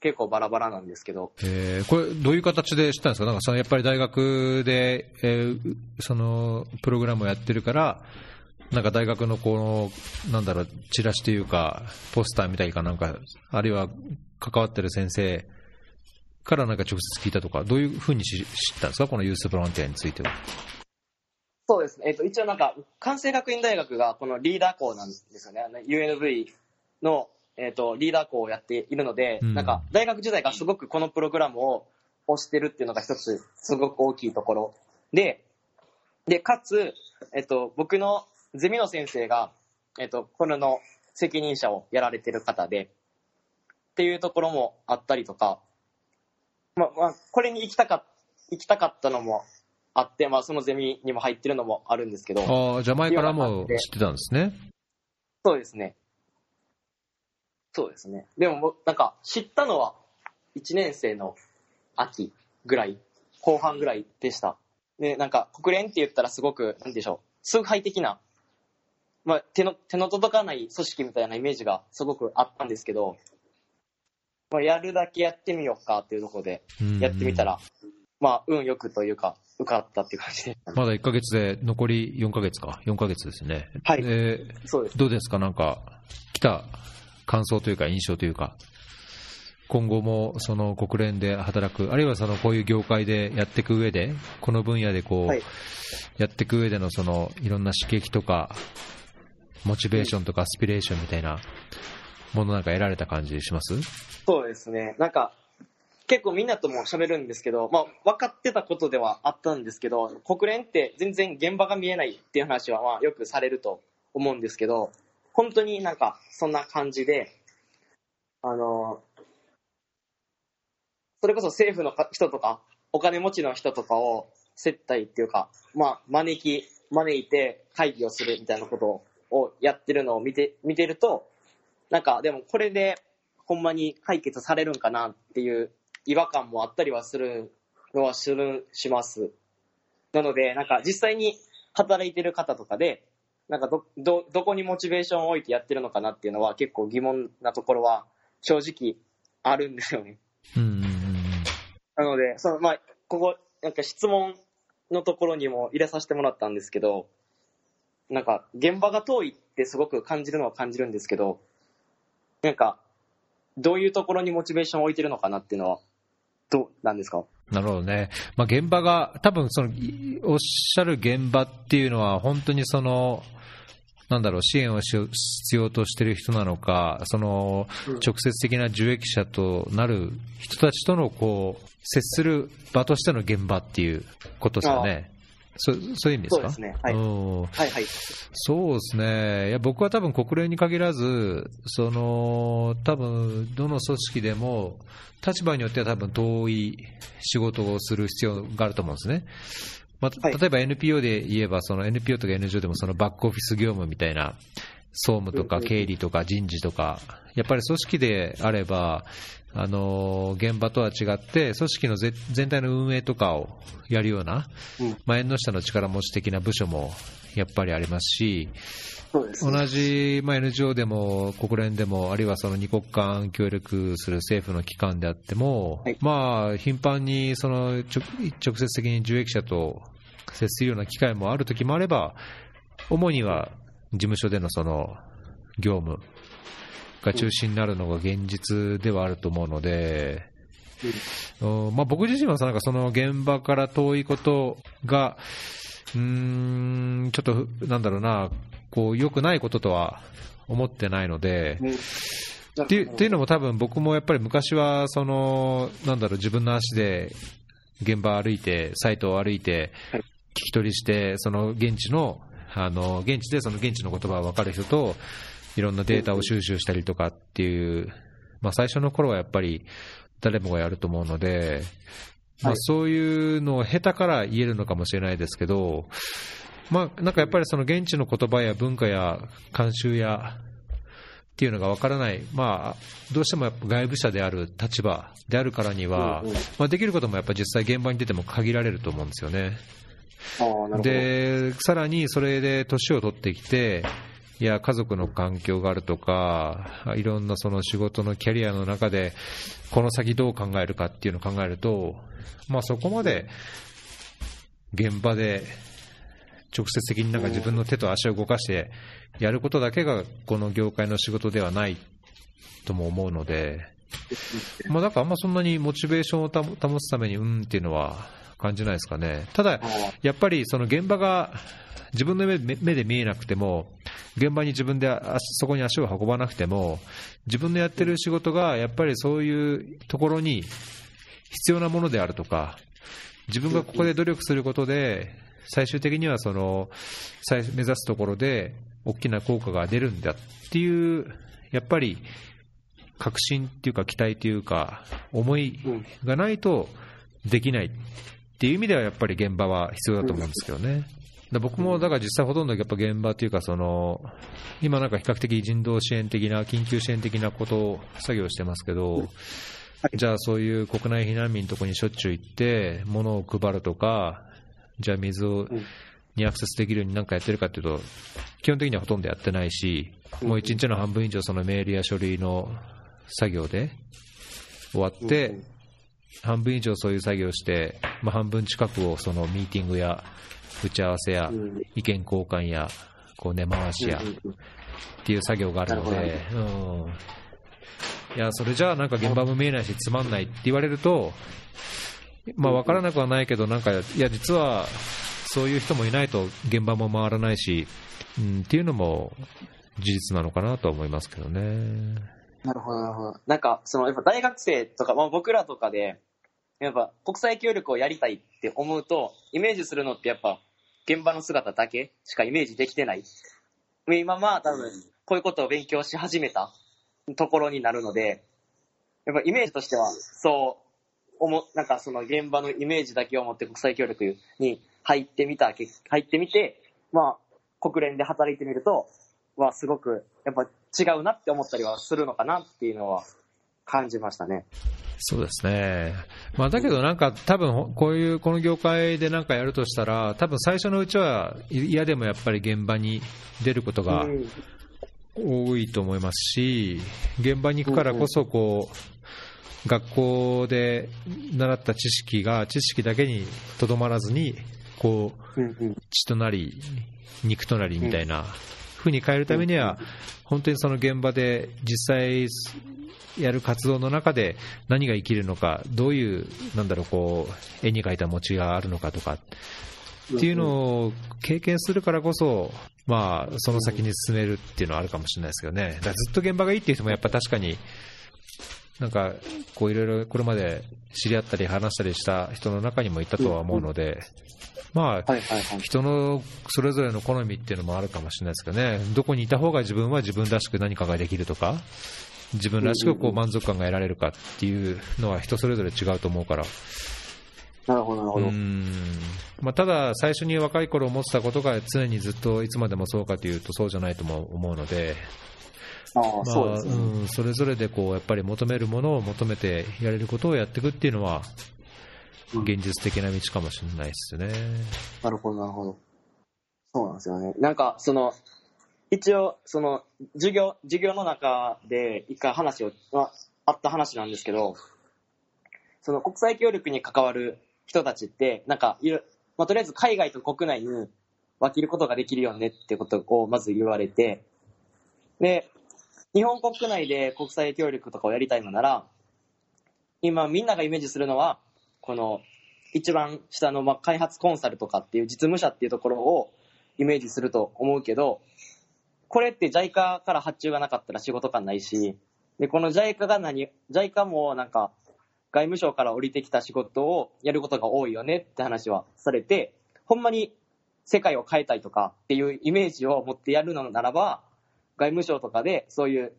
結構バラバラなんですけど、えー。これ、どういう形で知ったんですか、なんかそのやっぱり大学で、えーそのプログラムをやってるから、なんか大学のこの、なんだろう、チラシというか、ポスターみたいかなんか、あるいは関わってる先生からなんか直接聞いたとか、どういうふうに知ったんですか、このユースボランティアについては。そうですね。えっ、と、一応なんか、関西学院大学がこのリーダー校なんですよね。あの UNV の、えっ、と、リーダー校をやっているので、うんなんか、大学時代がすごくこのプログラムを推してるっていうのが一つ、すごく大きいところ。で、で、かつ、えっ、と、僕のゼミの先生が、えっ、と、これの責任者をやられてる方で、っていうところもあったりとか、まあ、まあ、これに行きたかっ行きたかったのもあって、まあ、そのゼミにも入ってるのもあるんですけど、ああ、じゃあ前からもう知ってたんですね。そうですね。そうですね。でもなんか、知ったのは、1年生の秋ぐらい、後半ぐらいでした。で、なんか、国連って言ったらすごく、なんでしょう、崇拝的な、まあ、手の、手の届かない組織みたいなイメージがすごくあったんですけど、まあ、やるだけやってみようかっていうところで、うんやってみたら、まあ、運よくというか、受かったっていう感じで。まだ1ヶ月で、残り4ヶ月か、4ヶ月ですね。はいでそうです。どうですか、なんか、来た感想というか、印象というか、今後もその国連で働く、あるいはそのこういう業界でやっていく上で、この分野でこう、はいやっていく上でのそのいろんな刺激とか、モチベーションとかアスピレーションみたいなものなんか得られた感じします？そうですね。なんか、結構みんなとも喋るんですけど、まあ、分かってたことではあったんですけど、国連って全然現場が見えないっていう話は、まあ、よくされると思うんですけど、本当になんか、そんな感じで、あの、それこそ政府の人とか、お金持ちの人とかを接待っていうか、まあ、招き、招いて会議をするみたいなことをやってるのを見て、見てると、なんか、でもこれで、ほんまに解決されるんかなっていう違和感もあったりはするのはする、します。なので、なんか実際に働いてる方とかで、なんかど、ど、どこにモチベーションを置いてやってるのかなっていうのは結構疑問なところは正直あるんですよね。うんなので、その、まあ、ここ、なんか質問のところにも入れさせてもらったんですけど、なんか、現場が遠いってすごく感じるのは感じるんですけど、なんか、どういうところにモチベーションを置いてるのかなっていうのは、どうなんですか？なるほどね、まあ、現場が、多分そのいおっしゃる現場っていうのは、本当にその、なんだろう、支援をしよ必要としている人なのか、そのうん。直接的な受益者となる人たちとのこう接する場としての現場っていうことですよね。そそういう意味ですか？そうですね。はい。うんはいはい。そうですね、いや僕は多分国連に限らず、その多分どの組織でも、立場によっては多分遠い仕事をする必要があると思うんですね。まあ、はい例えば NPO で言えば、その NPO とか NGO でもそのバックオフィス業務みたいな、総務とか経理とか人事とか、やっぱり組織であれば、あの現場とは違って、組織のぜ全体の運営とかをやるような、うん。まあ、縁の下の力持ち的な部署もやっぱりありますし。同じ、まあ、NGO でも国連でも、あるいはその二国間協力する政府の機関であっても、はい。まあ、頻繁にその直直接的に受益者と接するような機会もあるときもあれば、主には事務所でのその業務が中心になるのが現実ではあると思うので、うん。まあ、僕自身はさなんかその現場から遠いことが、うーん、ちょっと、なんだろうな、こう、良くないこととは思ってないので、うん。っていうっていうのも多分僕もやっぱり昔は、その、なんだろう、自分の足で現場歩いて、サイトを歩いて、聞き取りして、その現地の、あの、現地でその現地の言葉が分かる人と、いろんなデータを収集したりとかっていう、まあ最初の頃はやっぱり誰もがやると思うので、まあそういうのを下手から言えるのかもしれないですけど、まあなんかやっぱりその現地の言葉や文化や慣習やっていうのが分からない、まあ、どうしてもやっぱ外部者である立場であるからには、まあ、できることもやっぱ実際現場に出ても限られると思うんですよね。で、さらにそれで年を取ってきて、いや、家族の環境があるとか、いろんなその仕事のキャリアの中で、この先どう考えるかっていうのを考えると、まあそこまで現場で直接的になんか自分の手と足を動かしてやることだけがこの業界の仕事ではないとも思うので、まあ、だからあんまそんなにモチベーションを保つためにうんっていうのは感じないですかね。ただ、やっぱりその現場が自分の目で見えなくても、現場に自分でそこに足を運ばなくても、自分のやってる仕事がやっぱりそういうところに必要なものであるとか、自分がここで努力することで、最終的にはその目指すところで大きな効果が出るんだっていう、やっぱり確信っていうか期待というか、思いがないとできないっていう意味ではやっぱり現場は必要だと思うんですけどね。僕もだから実際ほとんどやっぱ現場というかその今なんか比較的人道支援的な緊急支援的なことを作業してますけど、じゃあそういう国内避難民のところにしょっちゅう行って物を配るとかじゃあ水をにアクセスできるように何かやってるかというと、基本的にはほとんどやってないし、もう1日の半分以上、そのメールや書類の作業で終わって、半分以上そういう作業して、まあ、半分近くをそのミーティングや打ち合わせや意見交換やこう根回しやっていう作業があるので、うん、いや、それじゃあなんか現場も見えないしつまんないって言われると、まあ分からなくはないけど、なんか、いや、実はそういう人もいないと現場も回らないし、うん、っていうのも事実なのかなと思いますけどね。なるほど、なるほど。なんか、その、やっぱ大学生とか、まあ僕らとかで、やっぱ国際協力をやりたいって思うと、イメージするのってやっぱ現場の姿だけしかイメージできてない。今まあ多分、こういうことを勉強し始めたところになるので、やっぱイメージとしては、そう、思、なんかその現場のイメージだけを持って国際協力に入ってみた、入ってみて、まあ、国連で働いてみると、はすごく、やっぱ違うなって思ったりはするのかなっていうのは感じましたね。そうですね。まあ、だけどなんか多分こういうこの業界でなんかやるとしたら多分最初のうちは嫌でもやっぱり現場に出ることが多いと思いますし現場に行くからこそこう学校で習った知識が知識だけにとどまらずにこう、血となり、肉となりみたいなふうに変えるためには、本当にその現場で実際やる活動の中で何が生きるのか、どういう、なんだろう、こう、絵に描いた餅があるのかとか、っていうのを経験するからこそ、まあ、その先に進めるっていうのはあるかもしれないですけどね。ずっと現場がいいっていう人もやっぱ確かに、なんか、こういろいろこれまで知り合ったり話したりした人の中にもいたとは思うので、まあ、人のそれぞれの好みっていうのもあるかもしれないですけどね、どこにいた方が自分は自分らしく何かができるとか、自分らしくこう満足感が得られるかっていうのは人それぞれ違うと思うから。なるほど、なるほど。まあ、ただ、最初に若い頃思ってたことが常にずっといつまでもそうかというとそうじゃないとも思うので、あまあ、そうですね、うん、それぞれでこうやっぱり求めるものを求めてやれることをやっていくっていうのは、現実的な道かもしれないですね。なるほど、なるほど。そうなんですよね。なんか、その、一応、その、授業、授業の中で一回話を、まあった話なんですけど、その国際協力に関わる人たちって、なんか、いる、まあ、とりあえず海外と国内に分けることができるよねってことをまず言われて、で、日本国内で国際協力とかをやりたいのなら、今みんながイメージするのは、この一番下のま開発コンサルとかっていう実務者っていうところをイメージすると思うけど、これって JICA から発注がなかったら仕事感ないし、で、この JICA が何、JICA もなんか、外務省から降りてきた仕事をやることが多いよねって話はされて、ほんまに世界を変えたいとかっていうイメージを持ってやるのならば、外務省とかでそういう、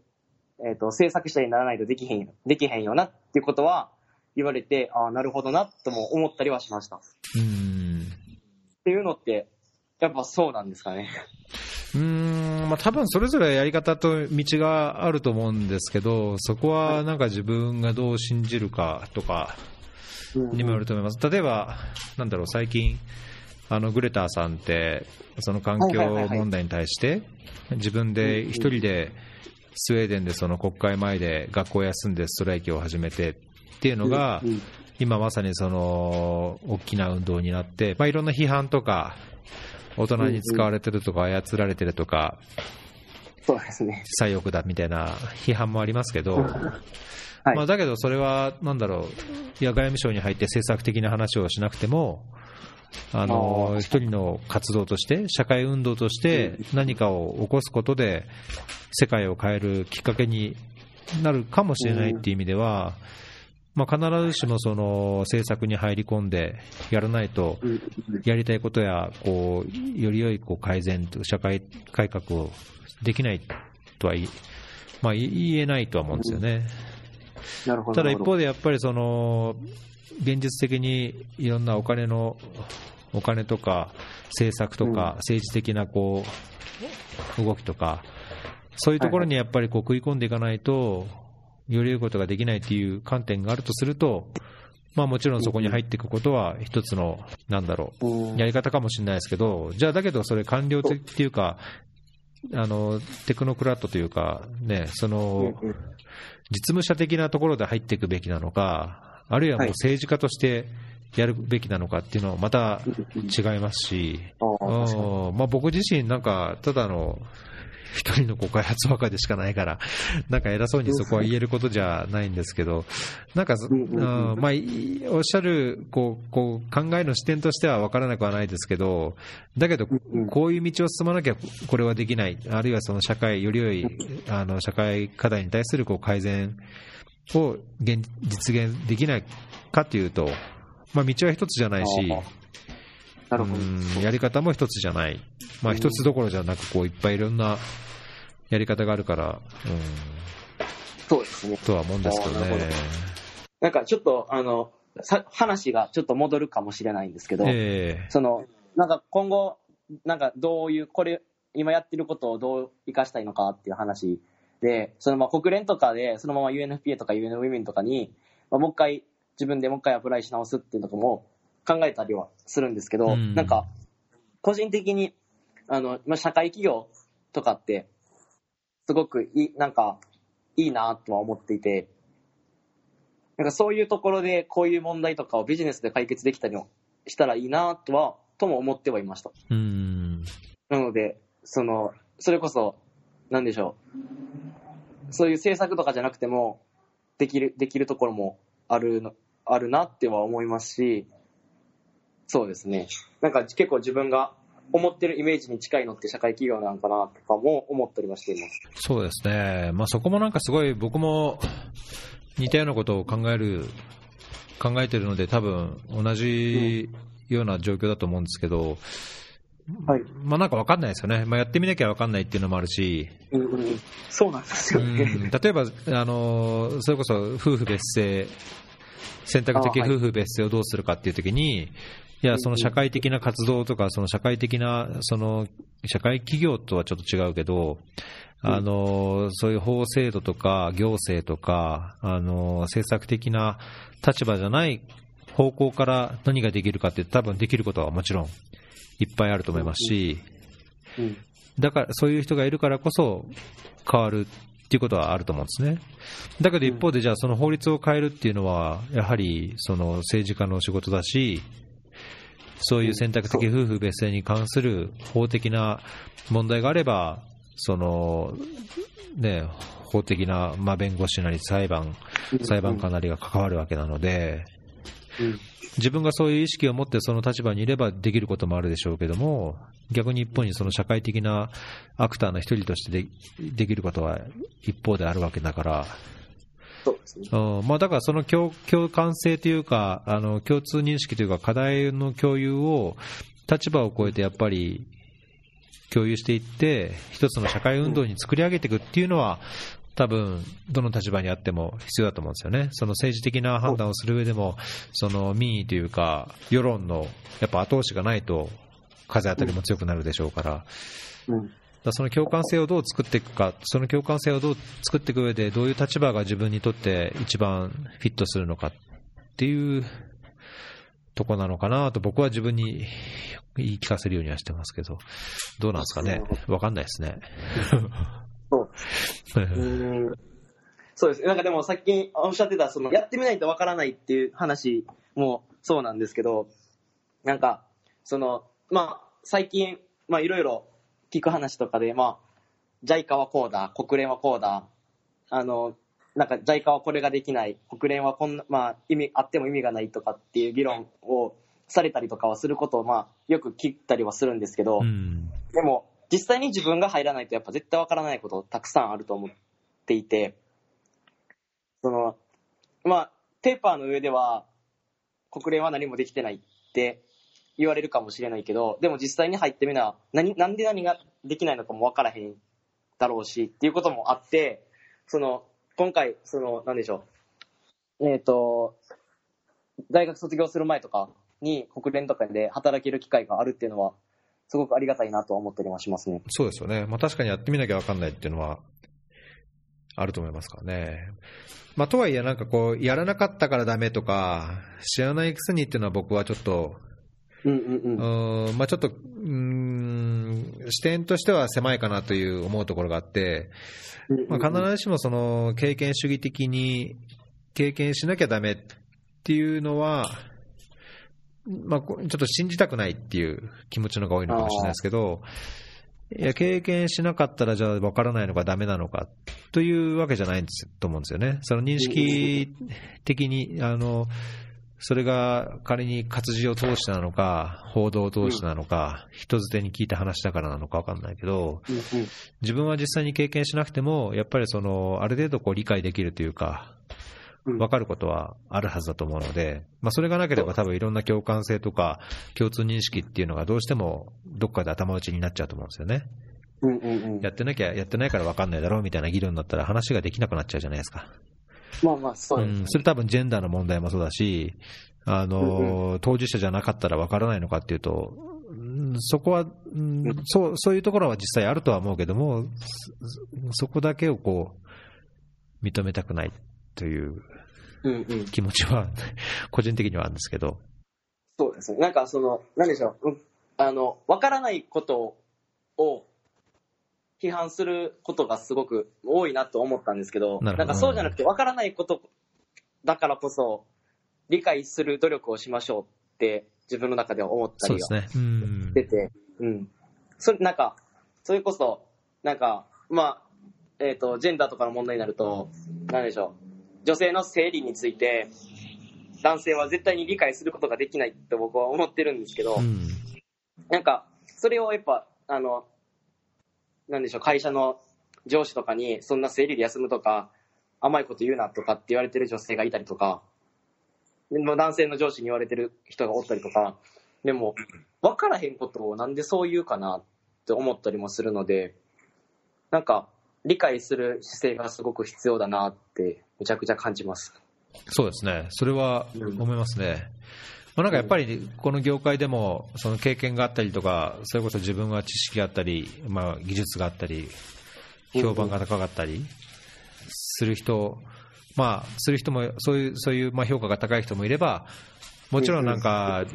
えっ、と、制作者にならないとできへんよ、できへんよなっていうことは言われて、ああ、なるほどなとも思ったりはしました。っうん。ていうのって、やっぱそうなんですかね。うーん、まあ多分それぞれやり方と道があると思うんですけど、そこはなんか自分がどう信じるかとかにもよると思います。例えば、なんだろう、最近、あのグレターさんって、その環境問題に対して、自分で一人でスウェーデンでその国会前で学校を休んでストライキを始めてっていうのがう、ん今まさにその大きな運動になって、まあ、いろんな批判とか、大人に使われてるとか、操られてるとか、そうですね。左翼だみたいな批判もありますけど、はい。まあ、だけどそれは、なんだろう、いや、外務省に入って政策的な話をしなくても、ああのー。一人の活動として、社会運動として何かを起こすことで、世界を変えるきっかけになるかもしれないっていう意味では、まあ、必ずしもその政策に入り込んでやらないと、うん。やりたいことやこうより良いこう改善、社会改革をできないとは言い、まあ、言言えないとは思うんですよね。ただ一方でやっぱりその現実的にいろんなお金のお金とか政策とうん。か政治的なこう動きとかそういうところにやっぱりこう食い込んでいかないとより良いことができないっていう観点があるとするとまあもちろんそこに入っていくことは一つのなんだろどうやり方かもしれないですけどじゃあだけどそれ官僚的っていうかあのテクノクラットというかねその実務者的なところで入っていくべきなのか、あるいはもうはい。政治家としてやるべきなのかっていうのはまたうん違いますし、まあ、僕自身、なんかただの一人のこう開発若でしかないから、なんか偉そうにそこは言えることじゃないんですけど、なんかまあ、いおっしゃるこうこう考えの視点としては分からなくはないですけど、だけど、こういう道を進まなきゃこれはできない、あるいはその社会、より良いあの社会課題に対するこう改善を現実現できないかというと、まあ、道は一つじゃないし、なるほど。うんやり方も一つじゃない、まあ、一つどころじゃなくこういっぱいいろんなやり方があるから、うん、そうですね。とは思うんですけどね。なんかちょっと、あの、さ話がちょっと戻るかもしれないんですけど、えその、なんか今後、なんかどういう、これ、今やってることをどう生かしたいのかっていう話で、そのまあ国連とかで、そのまま UNFPA とか UN Women とかに、まあ、もう一回、自分でもう一回アプライし直すっていうのも考えたりはするんですけど、うんなんか、個人的に、あの、まあ、社会企業とかって、すごくいい、なんか、いいなとは思っていて、なんかそういうところでこういう問題とかをビジネスで解決できたりもしたらいいなとは、とも思ってはいました。えうんなので、その、それこそ、なんでしょう。そういう政策とかじゃなくても、できる、できるところもあるの、あるなっては思いますし、そうですね。なんか結構自分が思ってるイメージに近いのって社会企業なんかなとかも思ったりはしています。そうですね、まあ、そこもなんかすごい僕も似たようなことを考える、考えてるので、多分同じような状況だと思うんですけど、はい。まあなんか分かんないですよね、まあ、やってみなきゃ分かんないっていうのもあるし、うんうん。そうなんですようね。ん例えば、あのそれこそ夫婦別姓、選択的夫婦別姓をどうするかっていうときに、いや、その社会的な活動とか、その社会的な、その社会企業とはちょっと違うけど、うんあのそういう法制度とか行政とか、あの政策的な立場じゃない方向から何ができるかって、多分できることはもちろんいっぱいあると思いますし、うん。だからそういう人がいるからこそ変わるっていうことはあると思うんですね。だけど一方で、じゃあその法律を変えるっていうのは、やはりその政治家の仕事だし、そういう選択的夫婦別姓に関する法的な問題があれば、そのね、法的な、まあ、弁護士なり裁判、裁判官なりが関わるわけなので、うん。自分がそういう意識を持ってその立場にいればできることもあるでしょうけども、逆に一方にその社会的なアクターの一人としてでできることは一方であるわけだから、そうですね。うんまあ、だからその共共感性というか、あの共通認識というか、課題の共有を立場を超えてやっぱり共有していって、一つの社会運動に作り上げていくっていうのは、多分どの立場にあっても必要だと思うんですよね、その政治的な判断をする上でも、その民意というか、世論のやっぱ後押しがないと、風当たりも強くなるでしょうから。うん。だその共感性をどう作っていくか、その共感性をどう作っていく上で、どういう立場が自分にとって一番フィットするのかっていうとこなのかなと、僕は自分に言い聞かせるようにはしてますけど、どうなんですかね、わかんないですね。そう。そうです。なんかでもさっきおっしゃってた、その、やってみないとわからないっていう話もそうなんですけど、なんか、その、まあ、最近、まあ、いろいろ聞く話とかで、まあ、JICA はこうだ、国連はこうだ、あの、なんか JICA はこれができない、国連はこんな、まあ、意味、あっても意味がないとかっていう議論をされたりとかはすることを、まあ、よく聞いたりはするんですけど、うん、でも、実際に自分が入らないとやっぱ絶対わからないことたくさんあると思っていて、その、まあ、ペーパーの上では、国連は何もできてないって言われるかもしれないけど、でも実際に入ってみな、何、なんで何ができないのかもわからへんだろうし、っていうこともあって、その、今回、その、なんでしょう。えっ、と、大学卒業する前とかに国連とかで働ける機会があるっていうのは、すごくありがたいなと思ったりもしますね。そうですよね、まあ、確かにやってみなきゃわかんないっていうのはあると思いますからね。まあ、とはいえ、なんかこう、やらなかったからダメとか、知らないくせにっていうのは僕はちょっと、うんうんうん。うーんまあ、ちょっと、うーん、視点としては狭いかなという思うところがあって、まあ、必ずしもその経験主義的に経験しなきゃダメっていうのは、まあ、こちょっと信じたくないっていう気持ちの方が多いのかもしれないですけど、いや経験しなかったらじゃあ分からないのかダメなのかというわけじゃないんですと思うんですよね。その認識的に、あの、それが仮に活字を通してなのか、報道を通してなのか、人づてに聞いた話だからなのか分かんないけど、自分は実際に経験しなくても、やっぱりその、ある程度こう理解できるというか、うん。分かることはあるはずだと思うので、まあ、それがなければ多分いろんな共感性とか共通認識っていうのがどうしてもどっかで頭打ちになっちゃうと思うんですよね。やってなきゃ、やってないから分かんないだろうみたいな議論になったら話ができなくなっちゃうじゃないですか。まあまあ、そうですねうん、それ多分ジェンダーの問題もそうだし、あの、当事者じゃなかったら分からないのかっていうと、うんそこは、うんそう、そういうところは実際あるとは思うけども、そそこだけをこう、認めたくないといううんうん。気持ちは、個人的にはあるんですけど、そうですね。なんかその、なんでしょう。うんあの、わからないことを批判することがすごく多いなと思ったんですけど、なるほどんかそうじゃなくて、わからないことだからこそ、理解する努力をしましょうって自分の中では思ったりはそうですね。うん出て、うん。それ、なんか、それこそ、なんか、まあ、えっ、と、ジェンダーとかの問題になると、なんでしょう。女性の生理について、男性は絶対に理解することができないって僕は思ってるんですけど、うんなんか、それをやっぱ、あの、なんでしょう、会社の上司とかに、そんな生理で休むとか、甘いこと言うなとかって言われてる女性がいたりとか、でも男性の上司に言われてる人がおったりとか、でも、分からへんことをなんでそう言うかなって思ったりもするので、なんか、理解する姿勢がすごく必要だなって、めちゃくちゃ感じます。そうですね、それはうん思いますね。まあ、なんかやっぱりこの業界でもその経験があったりとか、それこそ自分は知識があったり、まあ、技術があったり、評判が高かったりする人、まあ、する人も、そういう、そういうまあ評価が高い人もいれば、もちろんなんか、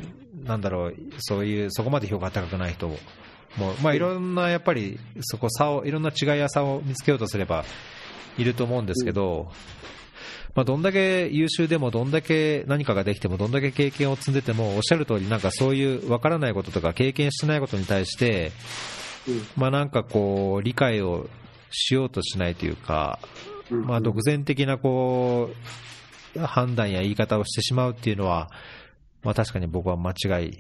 なんだろう、そういう、そこまで評価が高くない人も、まあ、いろんなやっぱり、そこ差を、いろんな違いや差を見つけようとすればいると思うんですけど、まあ、どんだけ優秀でも、どんだけ何かができても、どんだけ経験を積んでても、おっしゃる通り、なんかそういう分からないこととか、経験してないことに対して、まあ、なんかこう、理解をしようとしないというか、うんまあ、独善的なこう判断や言い方をしてしまうっていうのは、まあ、確かに僕は間違い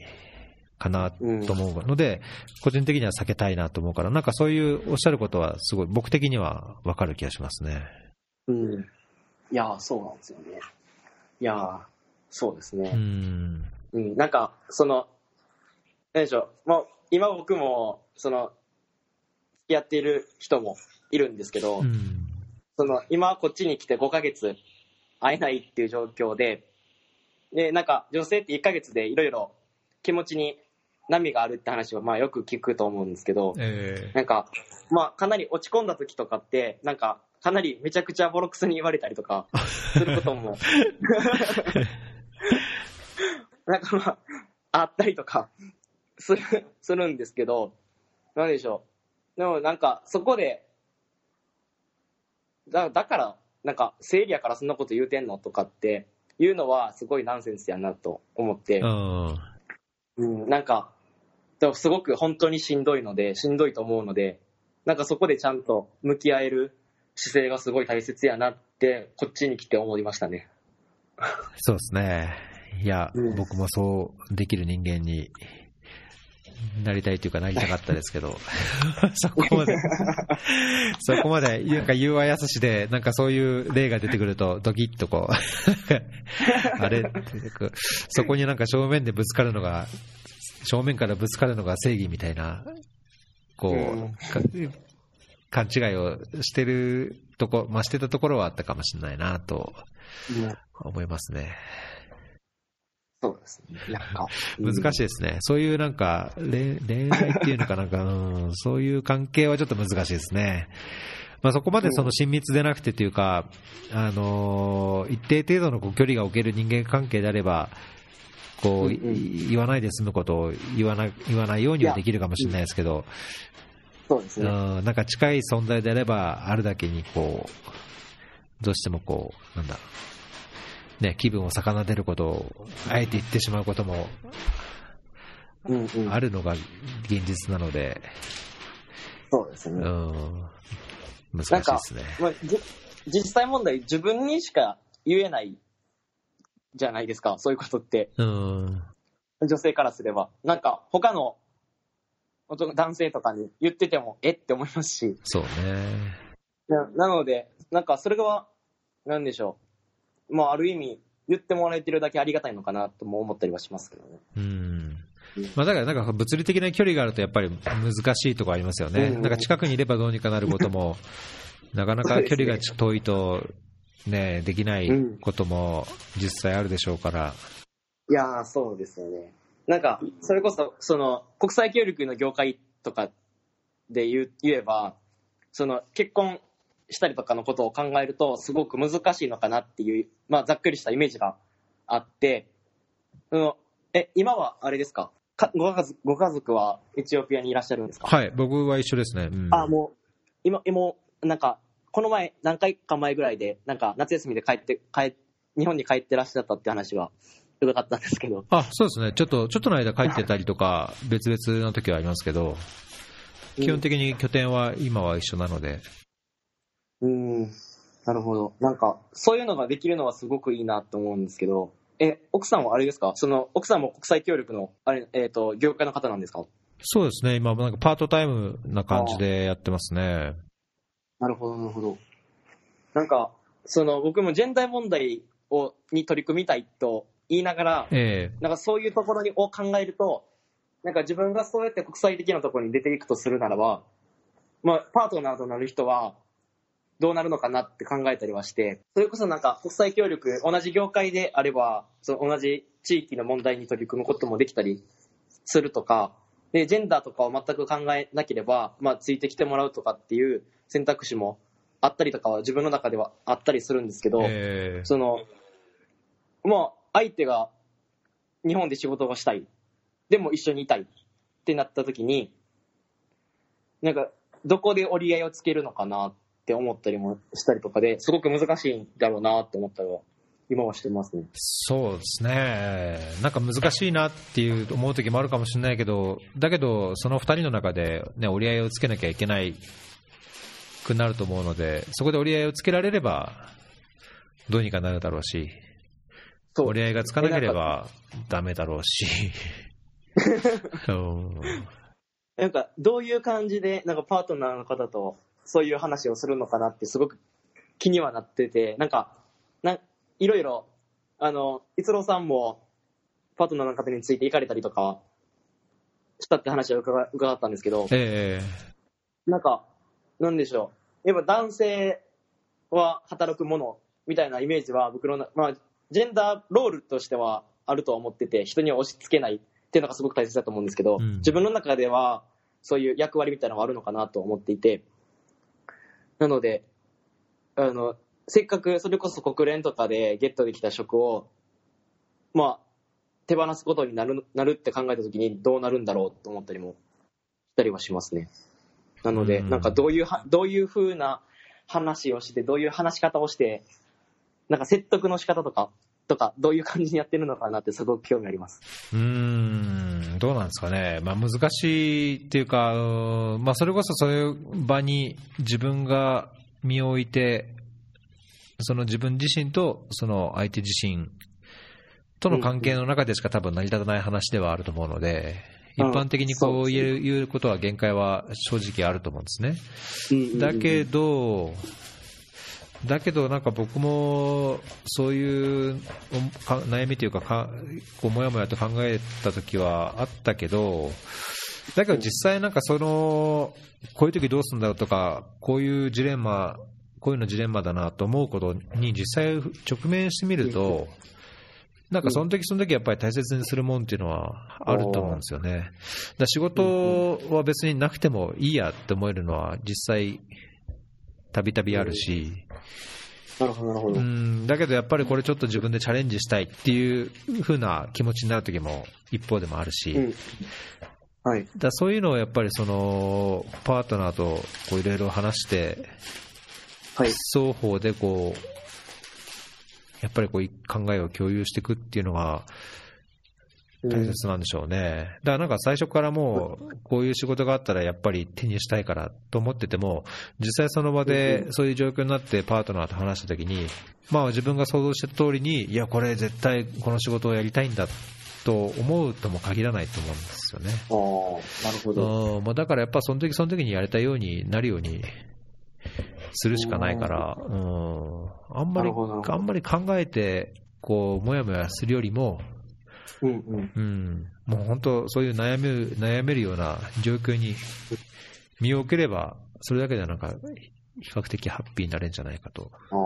かなと思うので、個人的には避けたいなと思うから、なんかそういうおっしゃることは、すごい僕的には分かる気がしますね。うん。いやー、そうなんですよね。いやー、そうですね。うん。うん、なんか、その、何でしょう、もう、今僕も、その、付き合っている人もいるんですけど、うん。その、今こっちに来て5ヶ月会えないっていう状況で、で、なんか、女性って1ヶ月でいろいろ気持ちに波があるって話は、まあよく聞くと思うんですけど、ええなんか、まあかなり落ち込んだ時とかって、なんか、かなりめちゃくちゃボロクソに言われたりとか、することも、なんかまあ、あったりとか、する、するんですけど、なんでしょう。でもなんか、そこで、だだから、なんか、生理やからそんなこと言うてんのとかっていうのは、すごいナンセンスやなと思って、うん。うん、なんか、でもすごく本当にしんどいので、しんどいと思うので、なんかそこでちゃんと向き合える姿勢がすごい大切やなって、こっちに来て思いましたね。そうですね。いや、うん僕もそうできる人間になりたいというかなりたかったですけど、そこまで、そこまで、なんか言うはやすしで、なんかそういう例が出てくると、ドキッとこう、あれそこになんか正面でぶつかるのが、正面からぶつかるのが正義みたいな、こう、勘違いをしてるとこ、まあ、してたところはあったかもしれないなと思いますね。そうですね。なんか。難しいですね。そういうなんか、恋恋愛っていうのかなんか、うん、そういう関係はちょっと難しいですね。まあ、そこまでその親密でなくてというか、あのー一定程度のこう距離が置ける人間関係であれば、こう、言わないで済むことを言わな言わないようにはできるかもしれないですけど、うそうですね。ん、なんか近い存在であれば、あるだけにこう、どうしてもこう、なんだ、ね、気分を逆なでることを、あえて言ってしまうこともうんうん。あるのが現実なので、うそうですね。ん、難しいですね。まあ、じ実際問題、自分にしか言えないじゃないですか、そういうことって。うん、女性からすれば。なんか、他の男男性とかに言ってても、えって思いますし。そうね。ななので、なんか、それが、なんでしょう。まあ、ある意味、言ってもらえてるだけありがたいのかなとも思ったりはしますけどね。うん。まあ、だからなんか物理的な距離があるとやっぱり難しいところありますよね。うんなんか近くにいればどうにかなることも、なかなか距離が遠いと、ね、できないことも実際あるでしょうから。いやー、そうですよね。なんか、それこそ、その、国際協力の業界とかで言う言えば、その、結婚したりとかのことを考えると、すごく難しいのかなっていう、まあ、ざっくりしたイメージがあって、そのえ、今はあれですか？かご家族ご家族はエチオピアにいらっしゃるんですか？はい、僕は一緒ですね。うん、あ、もう、今、もう、なんか、この前、何回か前ぐらいで、なんか、夏休みで帰って、帰、日本に帰ってらっしゃったって話は、伺ったんですけど。あ、そうですね。ちょっと、ちょっとの間帰ってたりとか、別々の時はありますけど、基本的に拠点は今は一緒なので、うん、なるほど。なんか、そういうのができるのはすごくいいなと思うんですけど、え、奥さんはあれですかその、奥さんも国際協力の、あれ、えっ、と、業界の方なんですかそうですね。今、なんかパートタイムな感じでやってますね。なるほど、なるほど。なんか、その、僕もジェンダー問題を、に取り組みたいと言いながら、ええ。なんかそういうところにを考えると、なんか自分がそうやって国際的なところに出ていくとするならば、まあ、パートナーとなる人は、どうなるのかなって考えたりはして、それこそなんか国際協力、同じ業界であれば、その同じ地域の問題に取り組むこともできたりするとか、で、ジェンダーとかを全く考えなければ、まあ、ついてきてもらうとかっていう選択肢もあったりとかは自分の中ではあったりするんですけど、ええ。その、もう相手が日本で仕事がしたい。でも一緒にいたいってなった時に、なんか、どこで折り合いをつけるのかなって思ったりもしたりとかで、すごく難しいんだろうなって思ったりは、今はしてますね。そうですね、なんか難しいなっていう思う時もあるかもしれないけど、だけど、その2人の中で、ね、折り合いをつけなきゃいけないくなると思うので、そこで折り合いをつけられれば、どうにかなるだろうし、折り合いがつかなければダメだろうし。うんなんか、どういう感じで、なんかパートナーの方とそういう話をするのかなってすごく気にはなってて、なんか、なんいろいろ、あの、逸郎さんも、パートナーの方について行かれたりとか、したって話を伺伺ったんですけど、えなんか、なんでしょう。やっぱ男性は働くものみたいなイメージは僕のな、まあ、ジェンダーロールとしてはあるとは思ってて、人には押し付けないっていうのがすごく大切だと思うんですけど、うん自分の中ではそういう役割みたいなのがあるのかなと思っていて、なので、あの、せっかくそれこそ国連とかでゲットできた職を、まあ、手放すことになるなるって考えたときにどうなるんだろうと思ったりもしたりはしますね。なので、うんなんかどういうは、どういう風な話をして、どういう話し方をして、なんか説得の仕方とか、とか、どういう感じにやってるのかなってすごく興味あります。えうーん、どうなんですかね。まあ難しいっていうか、うまあそれこそそういう場に自分が身を置いて、その自分自身とその相手自身との関係の中でしか多分成り立たない話ではあると思うので、一うん般的にこそう言えることは限界は正直あると思うんですね。だけど、だけどなんか僕もそういう悩みというかか、こうもやもやと考えた時はあったけど、だけど実際なんかその、こういう時どうするんだろうとか、こういうジレンマ、こういうのジレンマだなと思うことに実際直面してみると、なんかその時その時やっぱり大切にするもんっていうのはあると思うんですよね。だ仕事は別になくてもいいやって思えるのは実際たびたびあるし、なるほど、なるほど。うん、だけどやっぱりこれちょっと自分でチャレンジしたいっていう風な気持ちになる時も一方でもあるし、うん。はい。だそういうのをやっぱりそのパートナーとこういろいろ話して、はい。双方でこう、やっぱりこう考えを共有していくっていうのが大切なんでしょうね。だからなんか最初からもう、こういう仕事があったらやっぱり手にしたいからと思ってても、実際その場でそういう状況になってパートナーと話したときに、まあ自分が想像した通りに、いや、これ絶対この仕事をやりたいんだと思うとも限らないと思うんですよね。ああ、なるほど。うんまあ、だからやっぱその時その時にやりたいようになるようにするしかないから、うん、あんまりあんまり考えてこうもやもやするよりも、うんうん。うん、もう本当そういう悩む悩めるような状況に身を置ければそれだけでなんか比較的ハッピーになれるんじゃないかとあ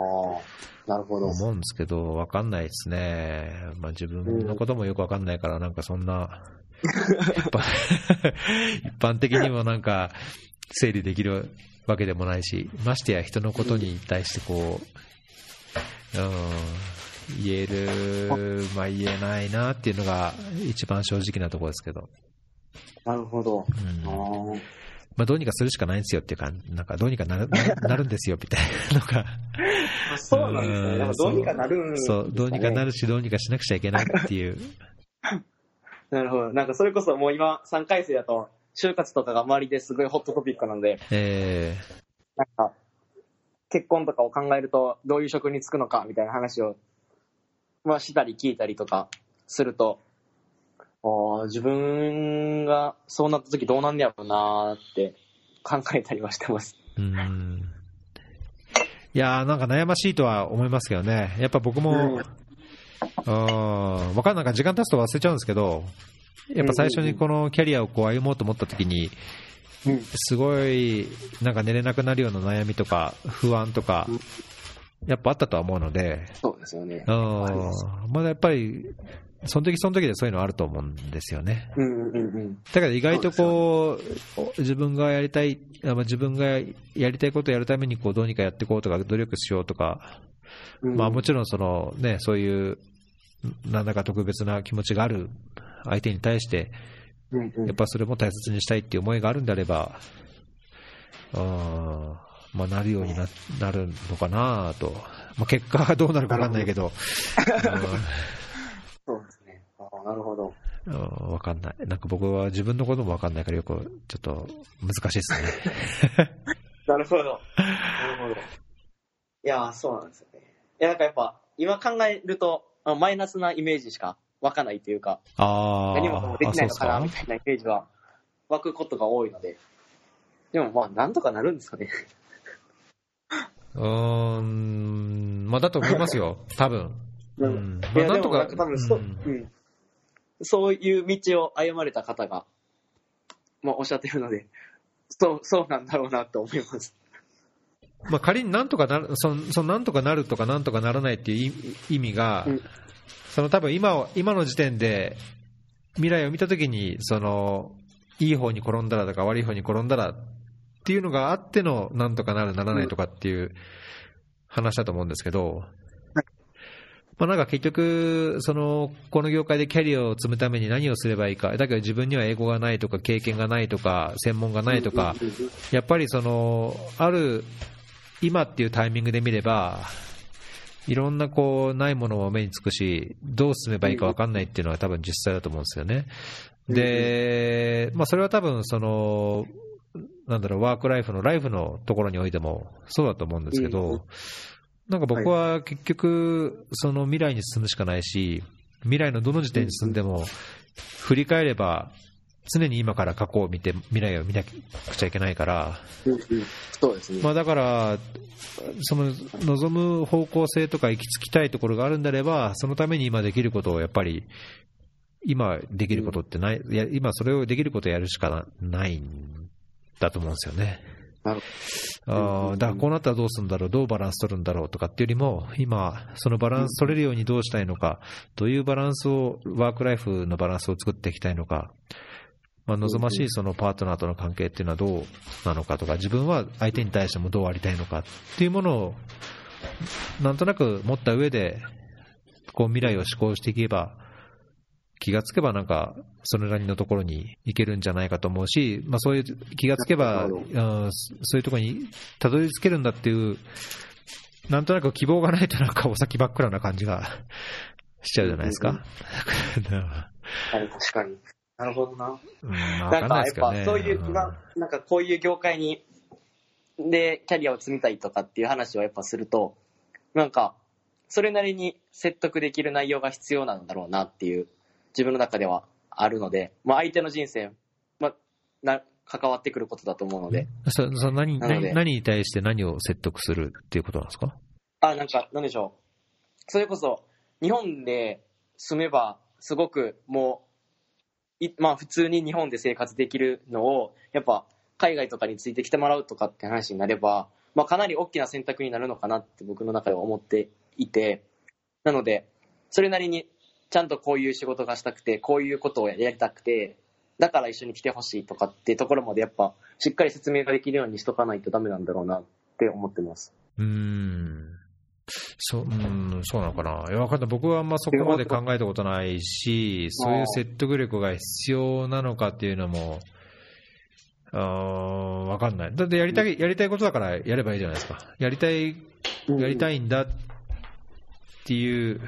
あ、なるほど。思うんですけど、わかんないですね。まあ自分のこともよくわかんないから、なんかそんな、一般一般的にもなんか整理できるわけでもないし、ましてや人のことに対してこう、うん、言える、まあ言えないなっていうのが一番正直なところですけど、なるほど。うん。まあどうにかするしかないんですよっていうか、なんかどうにかなるななるんですよみたいなのが、あそうなんですね。でもどうにかなるんですかねそう、どうにかなるし、どうにかしなくちゃいけないっていう。なるほど。なんかそれこそもう今3回生だと、就活とかが周りですごいホットトピックなので、えなんか、結婚とかを考えると、どういう職に就くのかみたいな話を、まあ、したり聞いたりとかすると、ああ、自分がそうなった時どうなんねやろうなーって考えたりはしてます。ーうん。いやーなんか悩ましいとは思いますけどね。やっぱ僕も、うん、わかんない。か時間経つと忘れちゃうんですけど、やっぱ最初にこのキャリアをこう歩もうと思った時に、うん。すごい、なんか寝れなくなるような悩みとか、不安とかうん、やっぱあったとは思うので、そうですよね。うん、まだやっぱり、その時その時でそういうのあると思うんですよね。うんうんうん。だから意外とこう、自分がやりたい、あまあ自分がやりたいことをやるためにこうどうにかやっていこうとか、努力しようとか、うん。まあもちろんそのね、そういう、なんだか特別な気持ちがある相手に対して、やっぱそれも大切にしたいっていう思いがあるんであれば、うんまあなるようにななるのかなと。まあ結果がどうなるかわかんないけど、そうですね。ああ、なるほど。うんうんわかんない。なんか僕は自分のこともわかんないからよく、ちょっと難しいですね。なるほど。なるほど。いやー、そうなんですよね。いや、なんかやっぱ、今考えると、あマイナスなイメージしか湧かないというか、ああ。何もできないのかな、みたいなイメージは湧くことが多いので。でもまあ、なんとかなるんですかね。うーん、まあだと思いますよ、多分。ううん。まあなんとか多分そ、ううん。ん。そういう道を歩まれた方が、まあ、おっしゃってるので、そう、そうなんだろうなと思います。まあ仮になんとかなる、その、そのなんとかなるとかなんとかならないっていう意意味が、うん。その多分今を、今の時点で未来を見たときに、その、いい方に転んだらとか悪い方に転んだらっていうのがあってのなんとかなるならないとかっていう話だと思うんですけど、まあなんか結局、その、この業界でキャリアを積むために何をすればいいか、だけど自分には英語がないとか経験がないとか専門がないとか、やっぱりその、ある、今っていうタイミングで見れば、いろんなこう、ないものも目につくし、どう進めばいいか分かんないっていうのは多分実際だと思うんですよね。で、まあそれは多分その、なんだろう、ワークライフのライフのところにおいてもそうだと思うんですけうん。ど、なんか僕は結局、その未来に進むしかないし、未来のどの時点に進んでも、振り返れば、常に今から過去を見て未来を見なくちゃいけないから、そうですね。まあ、だから、その望む方向性とか行き着きたいところがあるんであれば、そのために今できることをやっぱり、今できることってない、今それをできることをやるしかなないんだと思うんですよね。なるあーだからこうなったらどうするんだろう、どうバランス取るんだろうとかっていうよりも、今、そのバランス取れるようにどうしたいのか、どういうバランスを、ワークライフのバランスを作っていきたいのか、まあ、望ましいそのパートナーとの関係っていうのはどうなのかとか、自分は相手に対してもどうありたいのかっていうものを、なんとなく持った上で、こう未来を思考していけば、気がつけばなんか、それなりのところに行けるんじゃないかと思うし、まあそういう気がつけば、うんそういうところにたどり着けるんだっていう、なんとなく希望がないとなんかお先真っ暗な感じが しちゃうじゃないですか。はい 確かに。なるほどな。うん、わかんなんかやっ。ぱそういう、ん今、なんかこういう業界に、で、キャリアを積みたいとかっていう話をやっぱすると、なんか、それなりに説得できる内容が必要なんだろうなっていう、自分の中ではあるので、まあ相手の人生、まあ、な、関わってくることだと思うので、そそ何何何に対して何を説得するっていうことなんですか？あ、なんか、なんでしょう。それこそ、日本で住めば、すごくもう、いまあ普通に日本で生活できるのを、やっぱ海外とかについてきてもらうとかって話になれば、まあかなり大きな選択になるのかなって僕の中では思っていて、なので、それなりにちゃんとこういう仕事がしたくて、こういうことをやりたくて、だから一緒に来てほしいとかっていうところまでやっぱしっかり説明ができるようにしとかないとダメなんだろうなって思ってます。うーん。そう、うん、そうなのかな。いや、わかんない。僕はあんまそこまで考えたことないし、そういう説得力が必要なのかっていうのも、あーわかんない。だってやりたい、やりたいことだからやればいいじゃないですか。やりたい、やりたいんだっていう、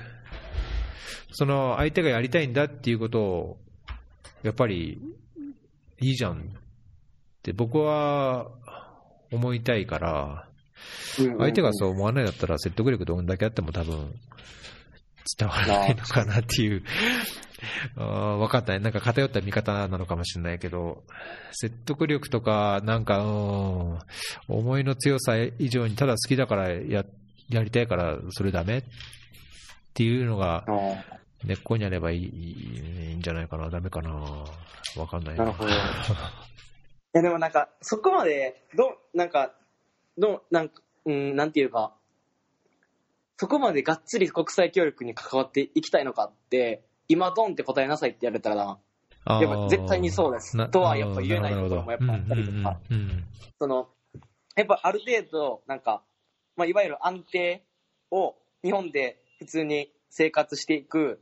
その相手がやりたいんだっていうことを、やっぱりいいじゃんって僕は思いたいから、相手がそう思わないだったら説得力どんだけあっても多分伝わらないのかなっていう、あー分かんない。なんか偏った見方なのかもしれないけど、説得力とか、なんか、うん思いの強さ以上にただ好きだからややりたいからそれダメっていうのが根っこにあればいいんじゃないかな、ダメかな。わかんない。なるほど。いやでもなんか、そこまで、どう、なんか、どう、なんか、うん、なんていうか、そこまでがっつり国際協力に関わっていきたいのかって、今ドンって答えなさいって言われたら、やっぱ絶対にそうです。とはやっぱ言えないところもやっぱあったりとか。その、やっぱある程度、なんか、まあ、いわゆる安定を日本で普通に生活していく、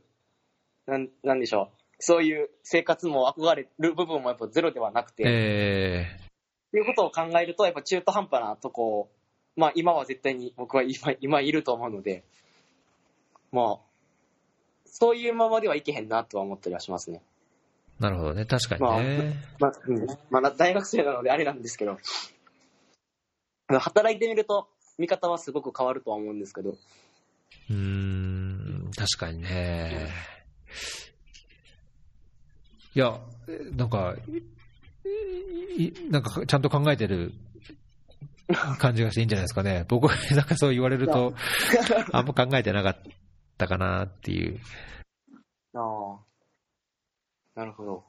なん、なんでしょう。そういう生活も憧れる部分もやっぱゼロではなくて、えっていうことを考えると、やっぱ中途半端なとこを、まあ今は絶対に僕は今、今いると思うので、まあ、そういうままではいけへんなとは思ったりはしますね。ーなるほどね、確かにね。まあ、うん、まだ大学生なのであれなんですけど、働いてみると見方はすごく変わるとは思うんですけど、うーん、確かにね。いや、えなんか、なんかちゃんと考えてる感じがしていいんじゃないですかね。僕はなんかそう言われると、あんま考えてなかったかなっていう。ああ。なるほど。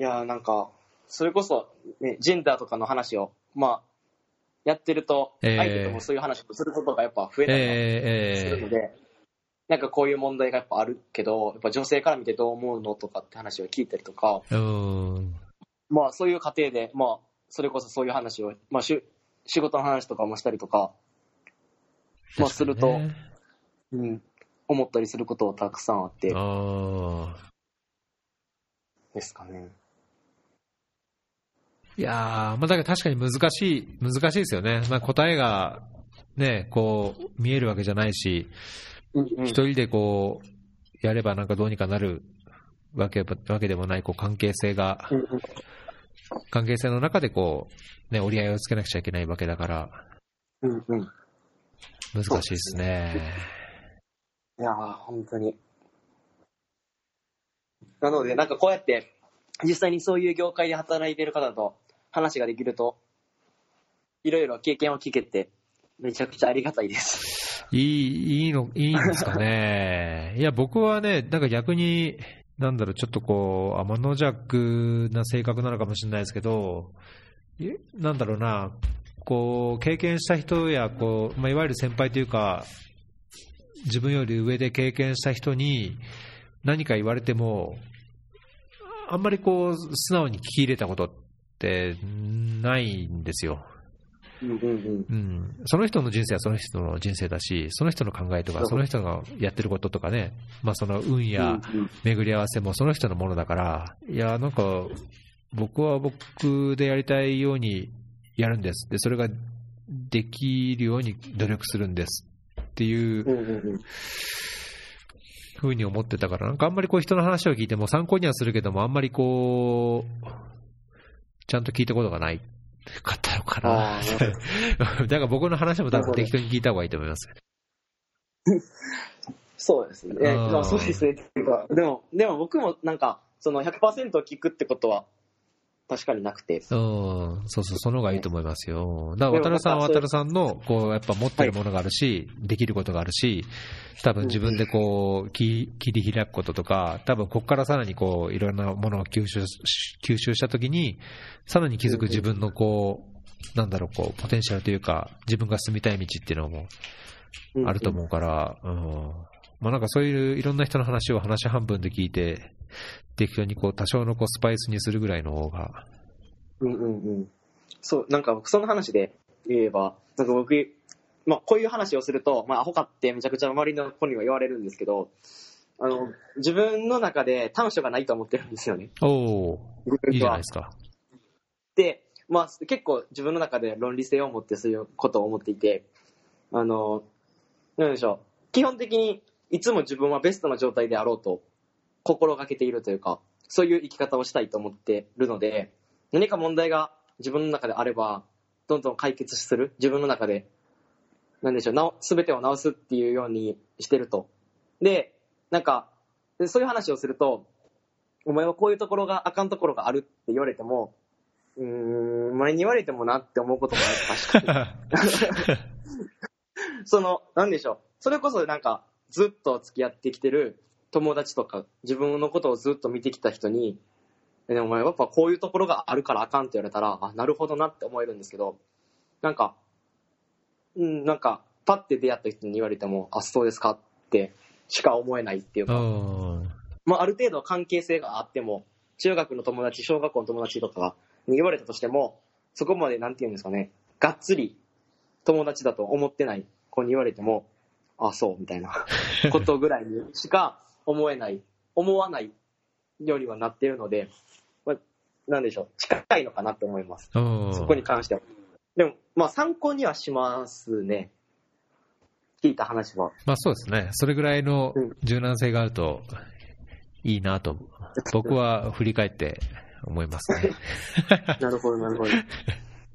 いや、なんか、それこそ、ね、ジェンダーとかの話を、まあ、やってると、えー相手ともそういう話をすることがやっぱ増えたりえするので、なんかこういう問題がやっぱあるけど、やっぱ女性から見てどう思うのとかって話を聞いたりとか、えうん。まあそういう過程で、まあ、それこそそういう話を、まあしゅ仕事の話とかもしたりとか、まあするとねうん、思ったりすることはたくさんあって。ですかね。いやー、まあだから確かに難しい、難しいですよね。まあ答えが、ね、こう、見えるわけじゃないし、一人でこう、やればなんかどうにかなるわけわけでもない、こう、関係性が、関係性の中でこう、ね、折り合いをつけなくちゃいけないわけだから、うんうん。難しいですね。いやー、本当に。なので、なんかこうやって、実際にそういう業界で働いてる方と話ができると、いろいろ経験を聞けて、めちゃくちゃありがたいです。いい、いいの、いいんですかね。いや、僕はね、なんか逆に、なんだろう、ちょっとこう、天の弱な性格なのかもしれないですけど、なんだろうな、こう、経験した人や、こう、まあ、いわゆる先輩というか、自分より上で経験した人に何か言われても、あんまりこう、素直に聞き入れたことってないんですよ。うんうんうん。うん、その人の人生はその人の人生だし、その人の考えとか、その人がやってることとかね、まあ、その運や巡り合わせもその人のものだから、いや、なんか、僕は僕でやりたいようにやるんです。で、それができるように努力するんです。っていう。ふうに思ってたから、なんかあんまりこう人の話を聞いても参考にはするけども、あんまりこう、ちゃんと聞いたことがない。かったのかな。だから 僕の話も多分適当に聞いた方がいいと思います。そうですね。あーまあそうですね。っていうかでも、でも僕もなんか、その100%聞くってことは確かになくて。うん、そうそう、その方がいいと思いますよ。だから、渡でもるさんは渡るさんの、こう、やっぱ持ってるものがあるし、できることがあるし、多分自分でこう、切切り開くこととか、多分ここからさらにこう、いろんなものを吸収し、吸収したときに、さらに気づく自分のこう、なんだろう、こう、ポテンシャルというか、自分が進みたい道っていうのもあると思うから、うん。まあなんかそういういろんな人の話を話半分で聞いて、適当にこう、多少のこう、スパイスにするぐらいの方が、うんうんうん。そう、なんか僕その話で言えば、なんか僕、まあこういう話をすると、まあアホかってめちゃくちゃ周りの子には言われるんですけど、あの、自分の中で短所がないと思ってるんですよね。おおいいじゃないはですか。で、まあ結構自分の中で論理性を持ってそういうことを思っていて、あの、なんでしょう。基本的にいつも自分はベストな状態であろうと心がけているというか、そういう生き方をしたいと思ってるので、何か問題が自分の中であれば、どんどん解決する。自分の中で、なんでしょう、すべてを直すっていうようにしてると。で、なんか、そういう話をすると、お前はこういうところが、あかんところがあるって言われても、うーん、前に言われてもなって思うことが確かに。その、なんでしょう。それこそなんか、ずっと付き合ってきてる友達とか、自分のことをずっと見てきた人に、えお前やっぱこういうところがあるからあかんって言われたら、あ、なるほどなって思えるんですけど、なんか、うん、なんか、パッて出会った人に言われても、あ、そうですかってしか思えないっていううか、ん。まあ、ある程度関係性があっても、中学の友達、小学校の友達とかに言われたとしても、そこまでなんて言うんですかね、がっつり友達だと思ってない子に言われても、あ、そう、みたいな ことぐらいにしか思えない、思わないようにはなってるので、まあ、なんでしょう、近いのかなと思います。うん。そこに関しては。でも、まあ参考にはしますね。聞いた話は。まあそうですね。それぐらいのうん柔軟性があるといいなと、僕は振り返って思いますね。なるほど、なるほど。い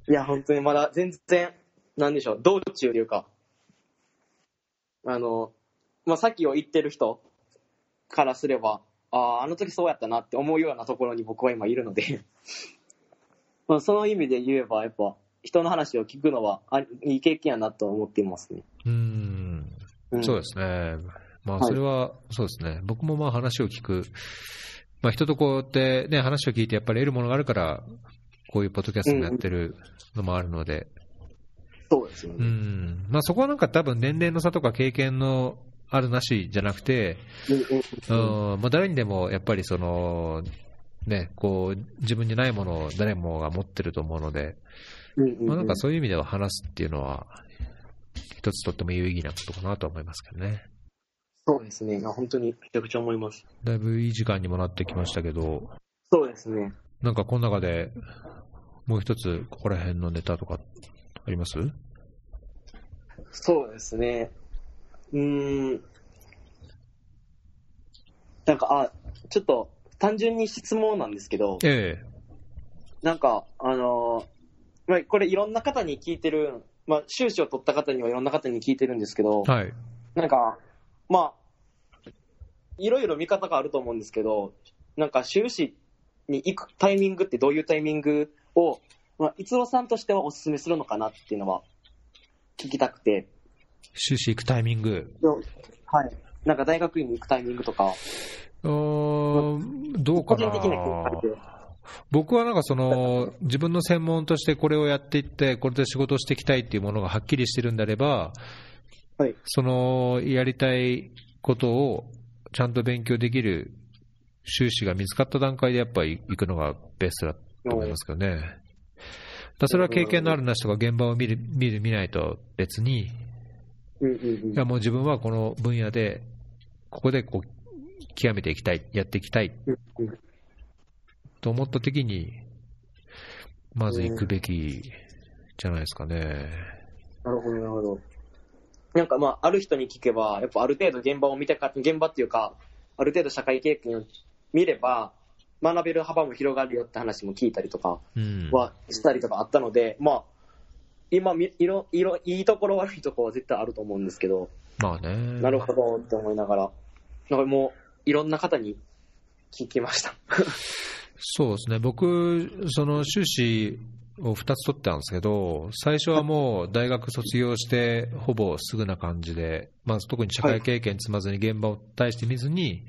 や、本当にまだ全然、なんでしょう、道中というか、あの、まあ、さっきを言ってる人からすれば、ああ、あの時そうやったなって思うようなところに僕は今いるので、まあ、その意味で言えば、やっぱ、人の話を聞くのはあいい経験やなと思っていますね。うん、うんそうですね。まあ、はいそれは、そうですね。僕もまあ話を聞く。まあ、人とこうやってね、話を聞いてやっぱり得るものがあるから、こういうポッドキャストもやってるのもあるので、うそうですよね。ん。まあ、そこはなんか多分年齢の差とか経験のあるなしじゃなくて、うんまあ、誰にでもやっぱりその、ね、こう、自分にないものを誰もが持ってると思うので、うんうんまあ、なんかそういう意味では話すっていうのは、一つとっても有意義なことかなと思いますけどね。そうですね。本当にめちゃくちゃ思います。だいぶいい時間にもなってきましたけど、そうですね。なんかこの中でもう一つここら辺のネタとかあります？そうですね。うーん。なんか、あ、ちょっと単純に質問なんですけど、えなんか、あのーまあ、これいろんな方に聞いてる、まあ、修士を取った方にはいろんな方に聞いてるんですけどえ、はい。なんか、まあ、いろいろ見方があると思うんですけど、なんか修士に行くタイミングってどういうタイミングを、まあ、逸郎さんとしてはお勧めするのかなっていうのは聞きたくて、修士行くタイミング？はい。なんか大学院に行くタイミングとか、うーんどうかな個人的な。僕はなんかその自分の専門としてこれをやっていって、これで仕事をしていきたいっていうものがはっきりしてるんであれば、はいそのやりたいことをちゃんと勉強できる修士が見つかった段階でやっぱり行くのがベストだと思いますけどね。だそれは経験のあるなしとか現場を見る見る見ないと別に、うんうんうんいやもう自分はこの分野で、ここでこう極めていきたい、やっていきたいと思った時に、まず行くべきじゃないですかね。なるほど、なるほど。なんかまあ、ある人に聞けば、やっぱある程度現場を見てか、現場っていうか、ある程度社会経験を見れば、学べる幅も広がるよって話も聞いたりとかうん。はしたりとかあったので、まあ、今み、いろ、いろ、いいところ悪いところは絶対あると思うんですけど、まあね。なるほどって思いながら、なんかもう、いろんな方に聞きました。そうですね。僕、その修士を2つ取ったんですけど、最初はもう大学卒業して、ほぼすぐな感じで、まあ、特に社会経験積まずに現場を対して見ずに、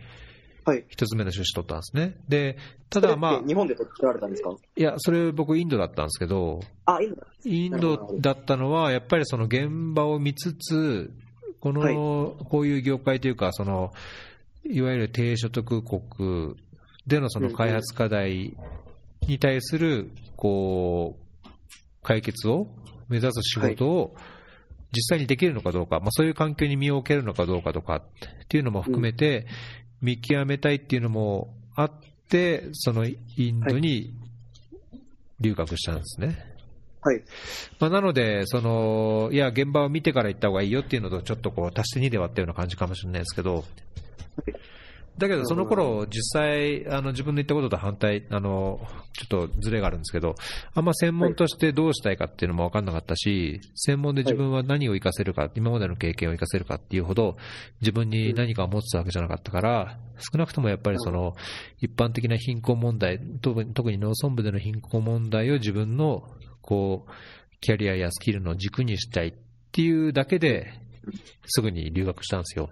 はい。一つ目の修士取ったんですね。で、ただまあ日本で取られたんですか？いや、それ僕インドだったんですけど、あ、いいんだ。インドだったのは、やっぱりその現場を見つつ、この、はいこういう業界というか、その、いわゆる低所得国でのその開発課題に対する、こう、解決を目指す仕事を実際にできるのかどうか、まあそういう環境に身を置けるのかどうかとかっていうのも含めて、見極めたいっていうのもあって、そのインドに留学したんですね。はい。まあ、なので、その、いや、現場を見てから行った方がいいよっていうのと、ちょっとこう、足して2で割ったような感じかもしれないですけど、だけど、その頃、実際、あの、自分の言ったことと反対、あの、ちょっとズレがあるんですけど、あんま専門としてどうしたいかっていうのも分かんなかったし、専門で自分は何を活かせるか、今までの経験を活かせるかっていうほど、自分に何かを持つわけじゃなかったから、少なくともやっぱりその、一般的な貧困問題、特に農村部での貧困問題を自分の、こう、キャリアやスキルの軸にしたいっていうだけで、すぐに留学したんですよ。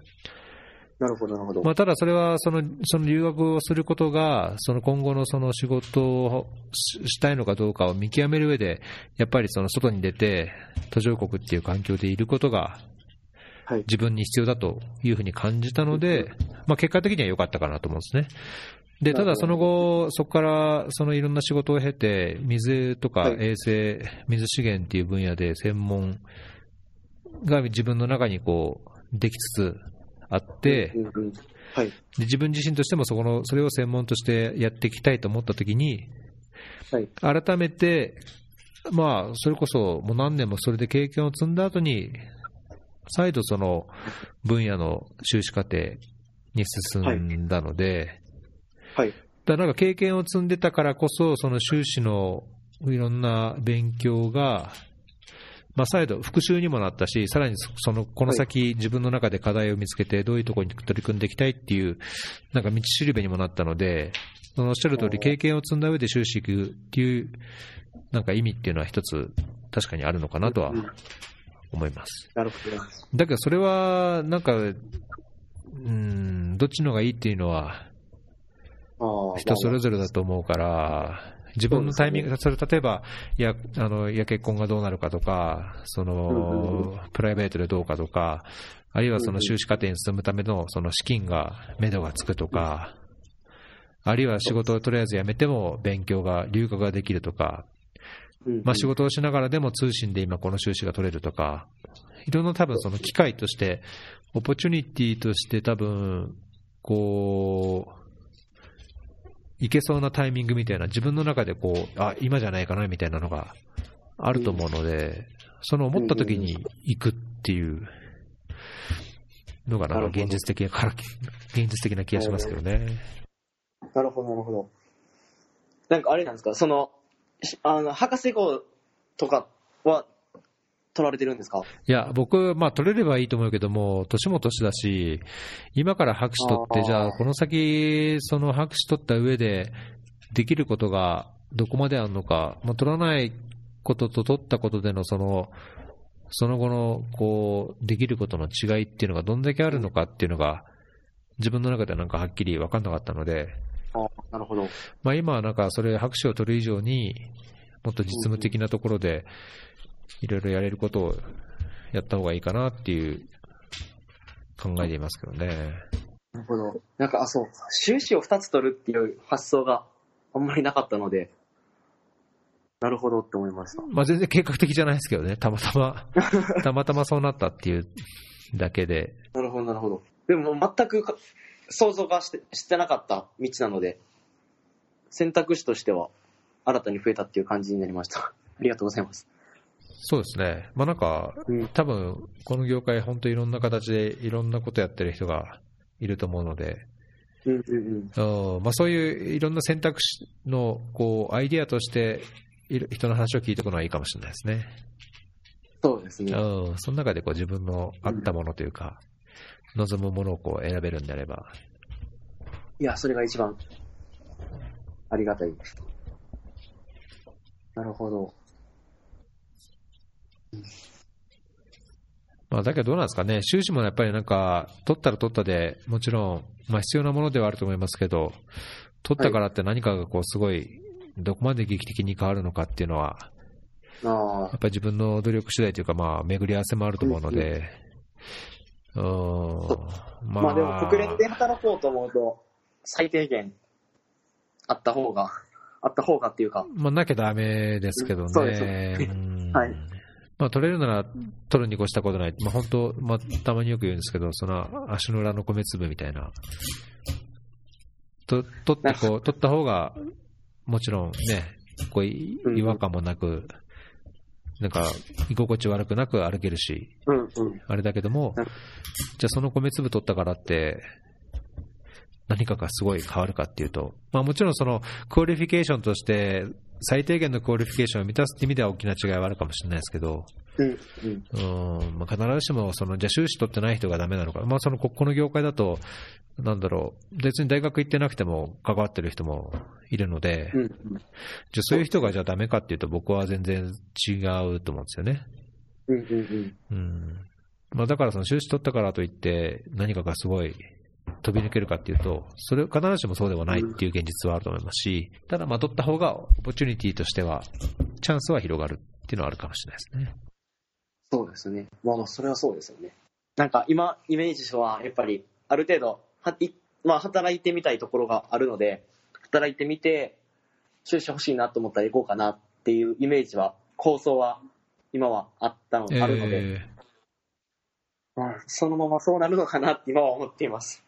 なるほど、なるほど。まあ、ただそれはその、その留学をすることが、その今後のその仕事をししたいのかどうかを見極める上で、やっぱりその外に出て、途上国っていう環境でいることがはい。自分に必要だというふうに感じたので、まあ、結果的には良かったかなと思うんですね。で、ただその後、そこからそのいろんな仕事を経て、水とかはい衛生、水資源っていう分野で専門が自分の中にこう、できつつあって。で自分自身としてもそこのそれを専門としてやっていきたいと思ったときに、はい。改めて、まあ、それこそもう何年もそれで経験を積んだ後に、再度その分野の修士課程に進んだので、はい。だなんか経験を積んでたからこそ、その修士のいろんな勉強が、まあ、再度復習にもなったし、さらにそそのこの先、自分の中で課題を見つけて、どういうところに取り組んでいきたいっていう、なんか道しるべにもなったので、そのおっしゃる通り、経験を積んだ上で修士行くっていう、なんか意味っていうのは一つ確かにあるのかなとはうん思います。なるほど。だけどそれは、なんか、うん、どっちのがいいっていうのは人それぞれだと思うから、自分のタイミング、それ例えば、いや、あの、いや結婚がどうなるかとか、その、プライベートでどうかとか、あるいはその修士課程に進むためのその資金が、目処がつくとか、あるいは仕事をとりあえず辞めても勉強が、留学ができるとか、まあ、仕事をしながらでも通信で今この収支が取れるとか、いろんな多分その機会として、オポチュニティとして多分、こう、いけそうなタイミングみたいな、自分の中でこう、あ、今じゃないかなみたいなのがあると思うので、その思った時に行くっていうのがな現実的な、現実的な気がしますけどね。なるほど、なるほど。なんかあれなんですか、その、しあの、博士号とかは取られてるんですか？いや、僕、まあ、取れればいいと思うけども、年も年だし、今から博士取って、じゃあ、この先、その博士取った上で、できることがどこまであるのか、まあ、取らないことと取ったことでの、その、その後の、こう、できることの違いっていうのがどんだけあるのかっていうのが、自分の中ではなんかはっきり分かんなかったので、あなるほど。まあ、今はなんかそれ博士を取る以上にもっと実務的なところでいろいろやれることをやった方がいいかなっていう考えでいますけどね。なるほど。なんか、あ、そうか。修士を2つ取るっていう発想があんまりなかったので、なるほどって思いました。まあ、全然計画的じゃないですけどね、たまたま、たまたまそうなったっていうだけで、なるほど、なるほど。でも全くか想像がしてしてなかった道なので、選択肢としては新たに増えたっていう感じになりました。ありがとうございます。そうですね、まあなんか、うん。多分この業界、本当いろんな形でいろんなことやってる人がいると思うので、うんうんうん。うんまあ、そういういろんな選択肢のこうアイディアとして人の話を聞いておくのはいいかもしれないですね。そうですね。うん、その中でこう自分の合ったものというか、望むものをこう選べるんであれば、いや、それが一番ありがたいです。なるほど。まあ、だけどどうなんですかね、修士もやっぱりなんか、取ったら取ったでもちろん、まあ、必要なものではあると思いますけど、取ったからって何かがこうすごい、どこまで劇的に変わるのかっていうのは、ああ。やっぱり自分の努力次第というか、まあ、巡り合わせもあると思うので、うん、ままあでも国連で働こうと思うと、最低限あった方が、あった方がっていうか、まあ、なきゃダメですけどね。そうです。うん。はいまあ、取れるなら取るに越したことない。まあ、本当、まあ、たまによく言うんですけど、その足の裏の米粒みたいな。と取ってこう、取った方が、もちろんね、こう違和感もなく、なんか、居心地悪くなく歩けるし。あれだけどもうん、じゃあその米粒取ったからって、何かがすごい変わるかっていうと、まあもちろんその qualification として、最低限の qualification を満たすって意味では大きな違いはあるかもしれないですけど、うん。まあ、必ずしもその、じゃあ修士取ってない人がダメなのか、まあそのここの業界だと、なんだろう、別に大学行ってなくても関わってる人もいるので、うん。じゃあそういう人がじゃあダメかっていうと、僕は全然違うと思うんですよね。うん。まあ、だからその修士取ったからといって何かがすごい飛び抜けるかっていうと、それ必ずしもそうではないっていう現実はあると思いますし、ただまあ取った方がオポチュニティとしてはチャンスは広がるっていうのはあるかもしれないですね。そうですね。まあまあ、それはそうですよね。なんか今、イメージは、やっぱり、ある程度、はいまあ、働いてみたいところがあるので、働いてみて、収支欲しいなと思ったら行こうかなっていうイメージは、構想は、今はあったの、あるので、えまあそのままそうなるのかなって今は思っています。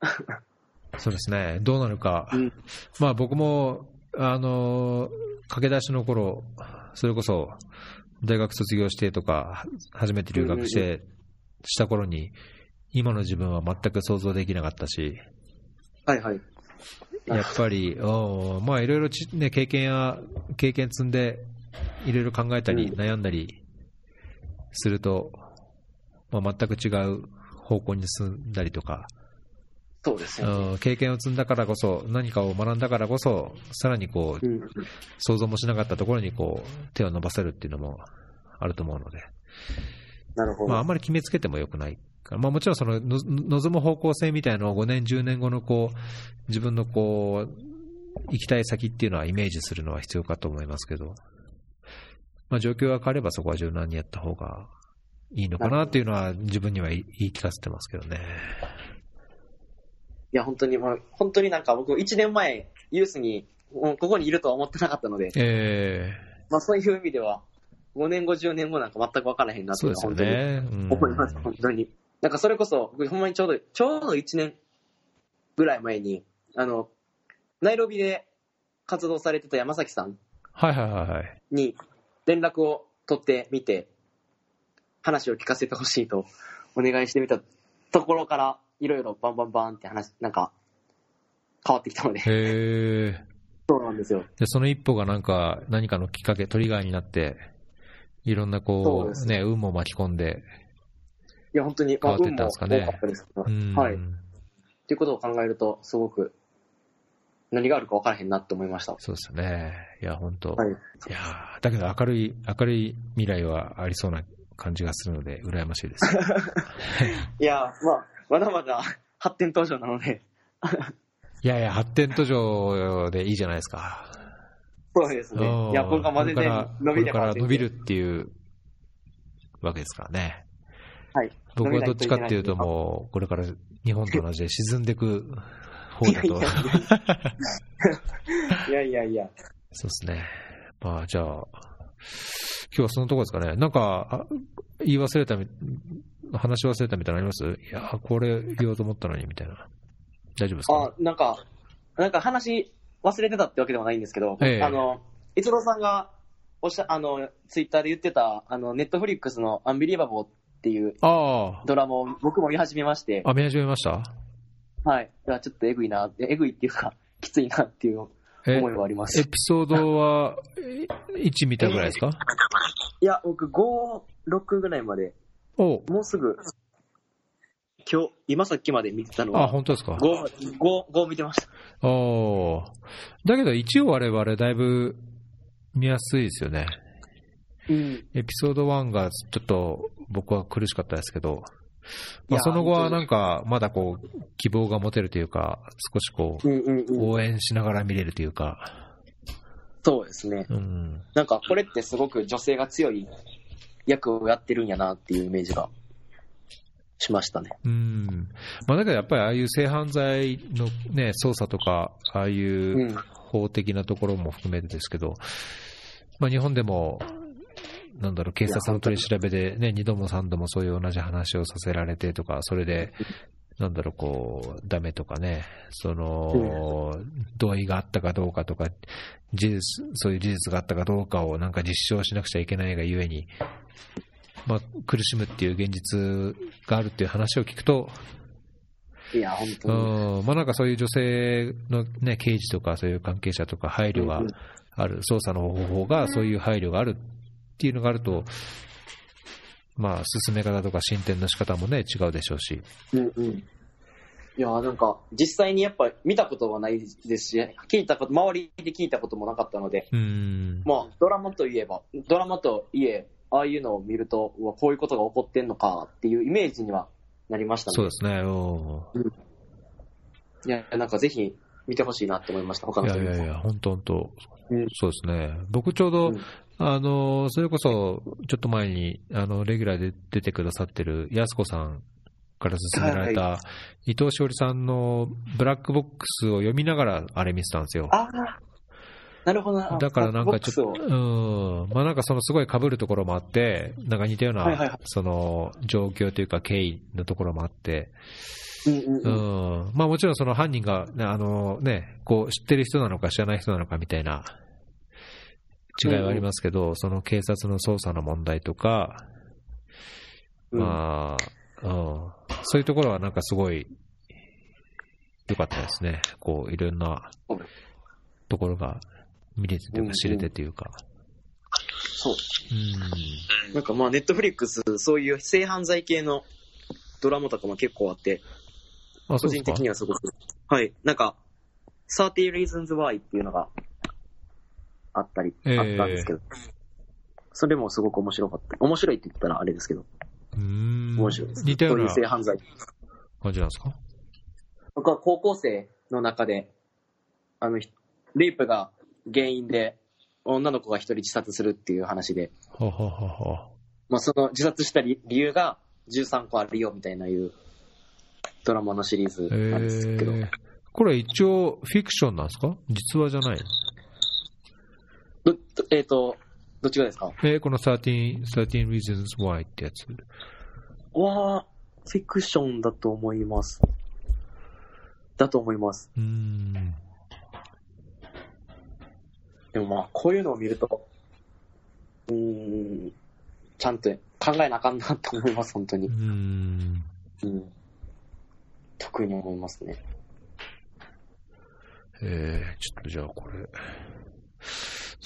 ー そうですね、どうなるか、うん。まあ僕も、あの駆け出しの頃それこそ大学卒業してとか、初めて留学して、した頃に、今の自分は全く想像できなかったし、はいはい。やっぱり、うんまあいろいろち、ね、経験や、経験積んで、いろいろ考えたり、うん。悩んだりすると、まあ、全く違う方向に進んだりとかそうですよね。うん経験を積んだからこそ、何かを学んだからこそ、さらにこううん。想像もしなかったところにこう手を伸ばせるっていうのもあると思うので、なるほど。まあ、あんまり決めつけてもよくないまあ、もちろんそのの望む方向性みたいなのを5年、10年後のこう自分のこう行きたい先っていうのはイメージするのは必要かと思いますけど、まあ、状況が変わればそこは柔軟にやった方がいいのかなっていうのは自分には言い聞かせてますけどね。いや、本当に、まあ、本当になんか僕、1年前、ユースに、ここにいるとは思ってなかったので、えまあそういう意味では、5年後、10年後なんか全く分からへんなってー、そいううのはですよ本当に思います、本当に。なんかそれこそ、僕ほんまにちょうど、ちょうど1年ぐらい前に、あの、ナイロビで活動されてた山崎さんはいはいはいはい。に連絡を取ってみて、話を聞かせてほしいとお願いしてみたところから、いろいろバンバンバンって話、なんか、変わってきたので、へーそうなんですよ。でその一歩がなんか何かのきっかけ、トリガーになって、いろんなこう、ですね、運も巻き込んで、いや、本当に、まあ、変わってったんですかね多かったです。うんはい。っていうことを考えると、すごく、何があるか分からへんなって思いました。そうですよね。いや、本当、はい。いやーだけど明るい、明るい未来はありそうな感じがするので、羨ましいです。いや、まあ、まだまだ発展途上なので、いやいや、発展途上でいいじゃないですか。そうですね。うんいや、僕がまででこれから伸びればこれから伸びるっていうわけですからね。はい。僕はどっちかっていうともう、これから日本と同じで沈んでいく方だと。いやいいやいや。そうですね。まあ、じゃあ、今日はそのところですかね。なんか、あ言い忘れたみ、話し忘れたみたいなのあります？いや、これ言おうと思ったのに、みたいな。大丈夫ですか？あ、なんか、なんか話忘れてたってわけではないんですけど、ええ。あの、逸郎さんがおっしゃ、あの、ツイッターで言ってた、あの、ネットフリックスのアンビリバボーっていうあドラマを僕も見始めまして、あ、あ、見始めました？はい。いや、ちょっとエグいな、えぐいっていうか、きついなっていうえ思いはあります。エピソードはえ1見たぐらいですか？いや、僕5、6ぐらいまで、おもうすぐ、今日、今さっきまで見てたのあ、は、本当ですか？5、5、5見てました。おーだけど一応我々だいぶ見やすいですよね。うん。エピソード1がちょっと僕は苦しかったですけど、まあ、その後はなんかまだこう希望が持てるというか、少しこうんうんううん。応援しながら見れるというか、そうですね。うん、なんか、これってすごく女性が強い役をやってるんやなっていうイメージがしましたね。うん。まあだけどやっぱりああいう性犯罪のね、捜査とか、ああいううん。法的なところも含めてですけど、まあ日本でも、なんだろう、警察の取り調べでね、2度も3度もそういう同じ話をさせられてとか、それで、なんだろう、こう、ダメとかね、その、同意があったかどうかとか、事実、そういう事実があったかどうかをなんか実証しなくちゃいけないがゆえに、まあ苦しむっていう現実があるっていう話を聞くと、いや、本当に。うん、まあなんかそういう女性のね、刑事とかそういう関係者とか配慮がうんある、捜査の方法がそういう配慮があるっていうのがあると、まあ進め方とか進展の仕方もね、違うでしょうし。うんうん。いや、なんか、実際にやっぱ見たことはないですし、聞いたこと、周りで聞いたこともなかったので、うん。まあ、ドラマといえば、ドラマといえ、ああいうのを見ると、うわこういうことが起こってんのかっていうイメージにはなりましたね。そうですね。うんいや、なんかぜひ見てほしいなって思いました、他いの人にも。やいやいや、本当本当、うんそうですね。僕ちょうど、うんあの、それこそ、ちょっと前に、あの、レギュラーで出てくださってる、やすこさんから勧められた、は伊藤詩織さんのブラックボックスを読みながらあれ見てたんですよ。ああ、なるほどな。だからなんかちょっと、うん、まあなんかそのすごい被るところもあって、なんか似たような、その状況というか経緯のところもあって、うんまあもちろんその犯人が、ね、あのね、こう知ってる人なのか知らない人なのかみたいな違いはありますけど、その警察の捜査の問題とか、うんまあ、うん、そういうところはなんかすごい良かったですね。こういろんなうんところが見れてといううんうんか知れてというか。そう。うんなんかまあ、ネットフリックス、そういう性犯罪系のドラマとかも結構あって、個人的。にはすごく。はい。なんか、30 Reasons Why っていうのがあったり、ええあったんですけど、それもすごく面白かった。面白いって言ったらあれですけど、うーん。面白いです。似たような性犯罪。感じなんですか？僕は高校生の中で、あの、ひレイプが原因で女の子が一人自殺するっていう話で、はははは。まあ、その自殺した理理由が13個あるよみたいないうドラマのシリーズえなんですけど、ー、これ一応フィクションなんですか？実話じゃないどどえっ、と、どっちがですか？えー、この13、13 Reasons Why ってやつ。は、フィクションだと思います。だと思います。うーん。でもまあ、こういうのを見ると、うーん、ちゃんと考えなあかんなって思います、本当にうー。ん。うん。特に思いますね。えー、ちょっとじゃあこれ。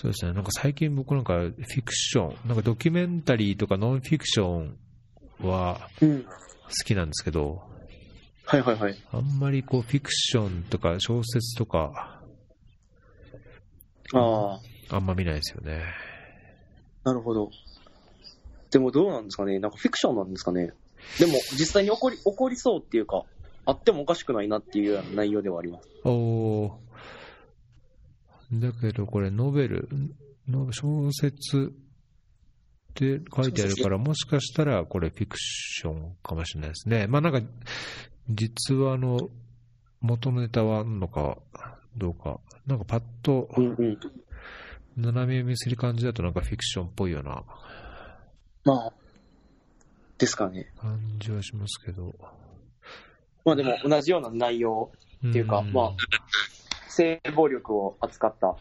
そうですね。なんか最近僕なんかフィクション、なんかドキュメンタリーとかノンフィクションはうん。好きなんですけど、はいはいはい。あんまりこうフィクションとか小説とかああ、あんま見ないですよね。なるほど。でもどうなんですかね？なんかフィクションなんですかね？でも実際に起こり、起こりそうっていうか、あってもおかしくないなっていうような内容ではあります。おーだけどこれノベル、の小説って書いてあるから、もしかしたらこれフィクションかもしれないですね。まあなんか、実話の元ネタはあるのかどうか、なんかパッと。斜め読みする感じだとなんかフィクションっぽいようなまあ、ですかね。感じはしますけど。まあでも同じような内容っていうか、んまあ、性暴力を扱った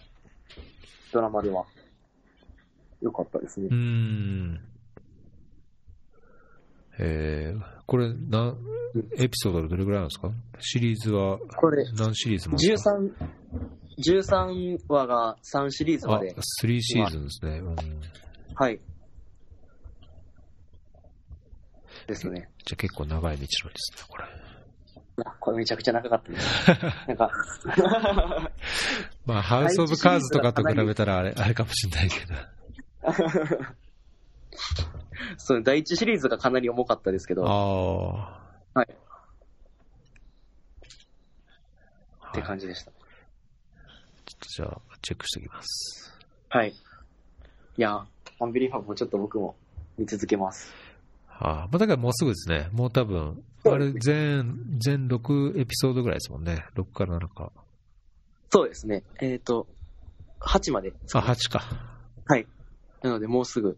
ドラマでは、良かったですねう。ん。えー、これな、エピソードでどれぐらいなんですか？シリーズはこれ、何シリーズもあるんですか？13、13話が3シリーズまあで、、3シーズンですね。うん、じはい。ですね。ゃあ結構長い道のりですね、これ。あこれめちゃくちゃ長かったです。なんか、まあ、ハウス・オブ・カーズとかと比べたらあれ、あれかもしれないけど。そう、第一シリーズがかなり重かったですけど。はい。はって感じでした。ちょっとじゃあ、チェックしておきます。はい。いや、アンビリーファーもちょっと僕も見続けます。ああ、まあ、だからもうすぐですね。もう多分、あれ、全、全6エピソードぐらいですもんね。6から7か。そうですね。えっ、と、8まで。あ、8か。はい。なので、もうすぐ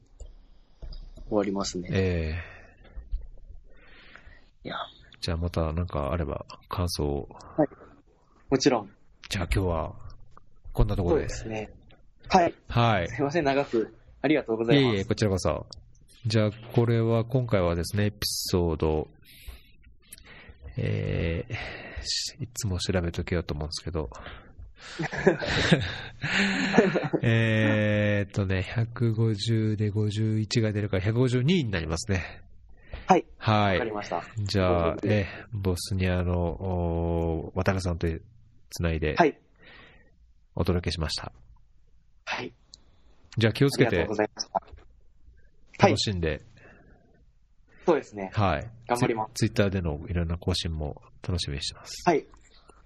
終わりますね。ええいや、じゃあまたなんかあれば感想を。もちろん。じゃあ今日はこんなとこそうろで。ですね。はい。はい。すいません、長く。ありがとうございます。いえいえ、こちらこそ。じゃあこれは今回はですね、エピソード、えー、しいつも調べとけようと思うんですけど。えーっとね、150で51が出るから152になりますね。はい。はいわかり。ました。じゃあ、え、ボスニアの、お渡辺さんとつないではい。お届けしました。はい。じゃあ気をつけてありがとうございました。はい楽。しんで、そうですね。はい。頑張りますツイッターでのいろんな更新も楽しみにしてます。はい。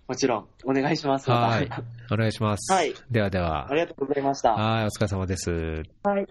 もちろん、お願いします。はい お願いします。はいではではあ。りがとうございました。はい、お疲れ様です。はい。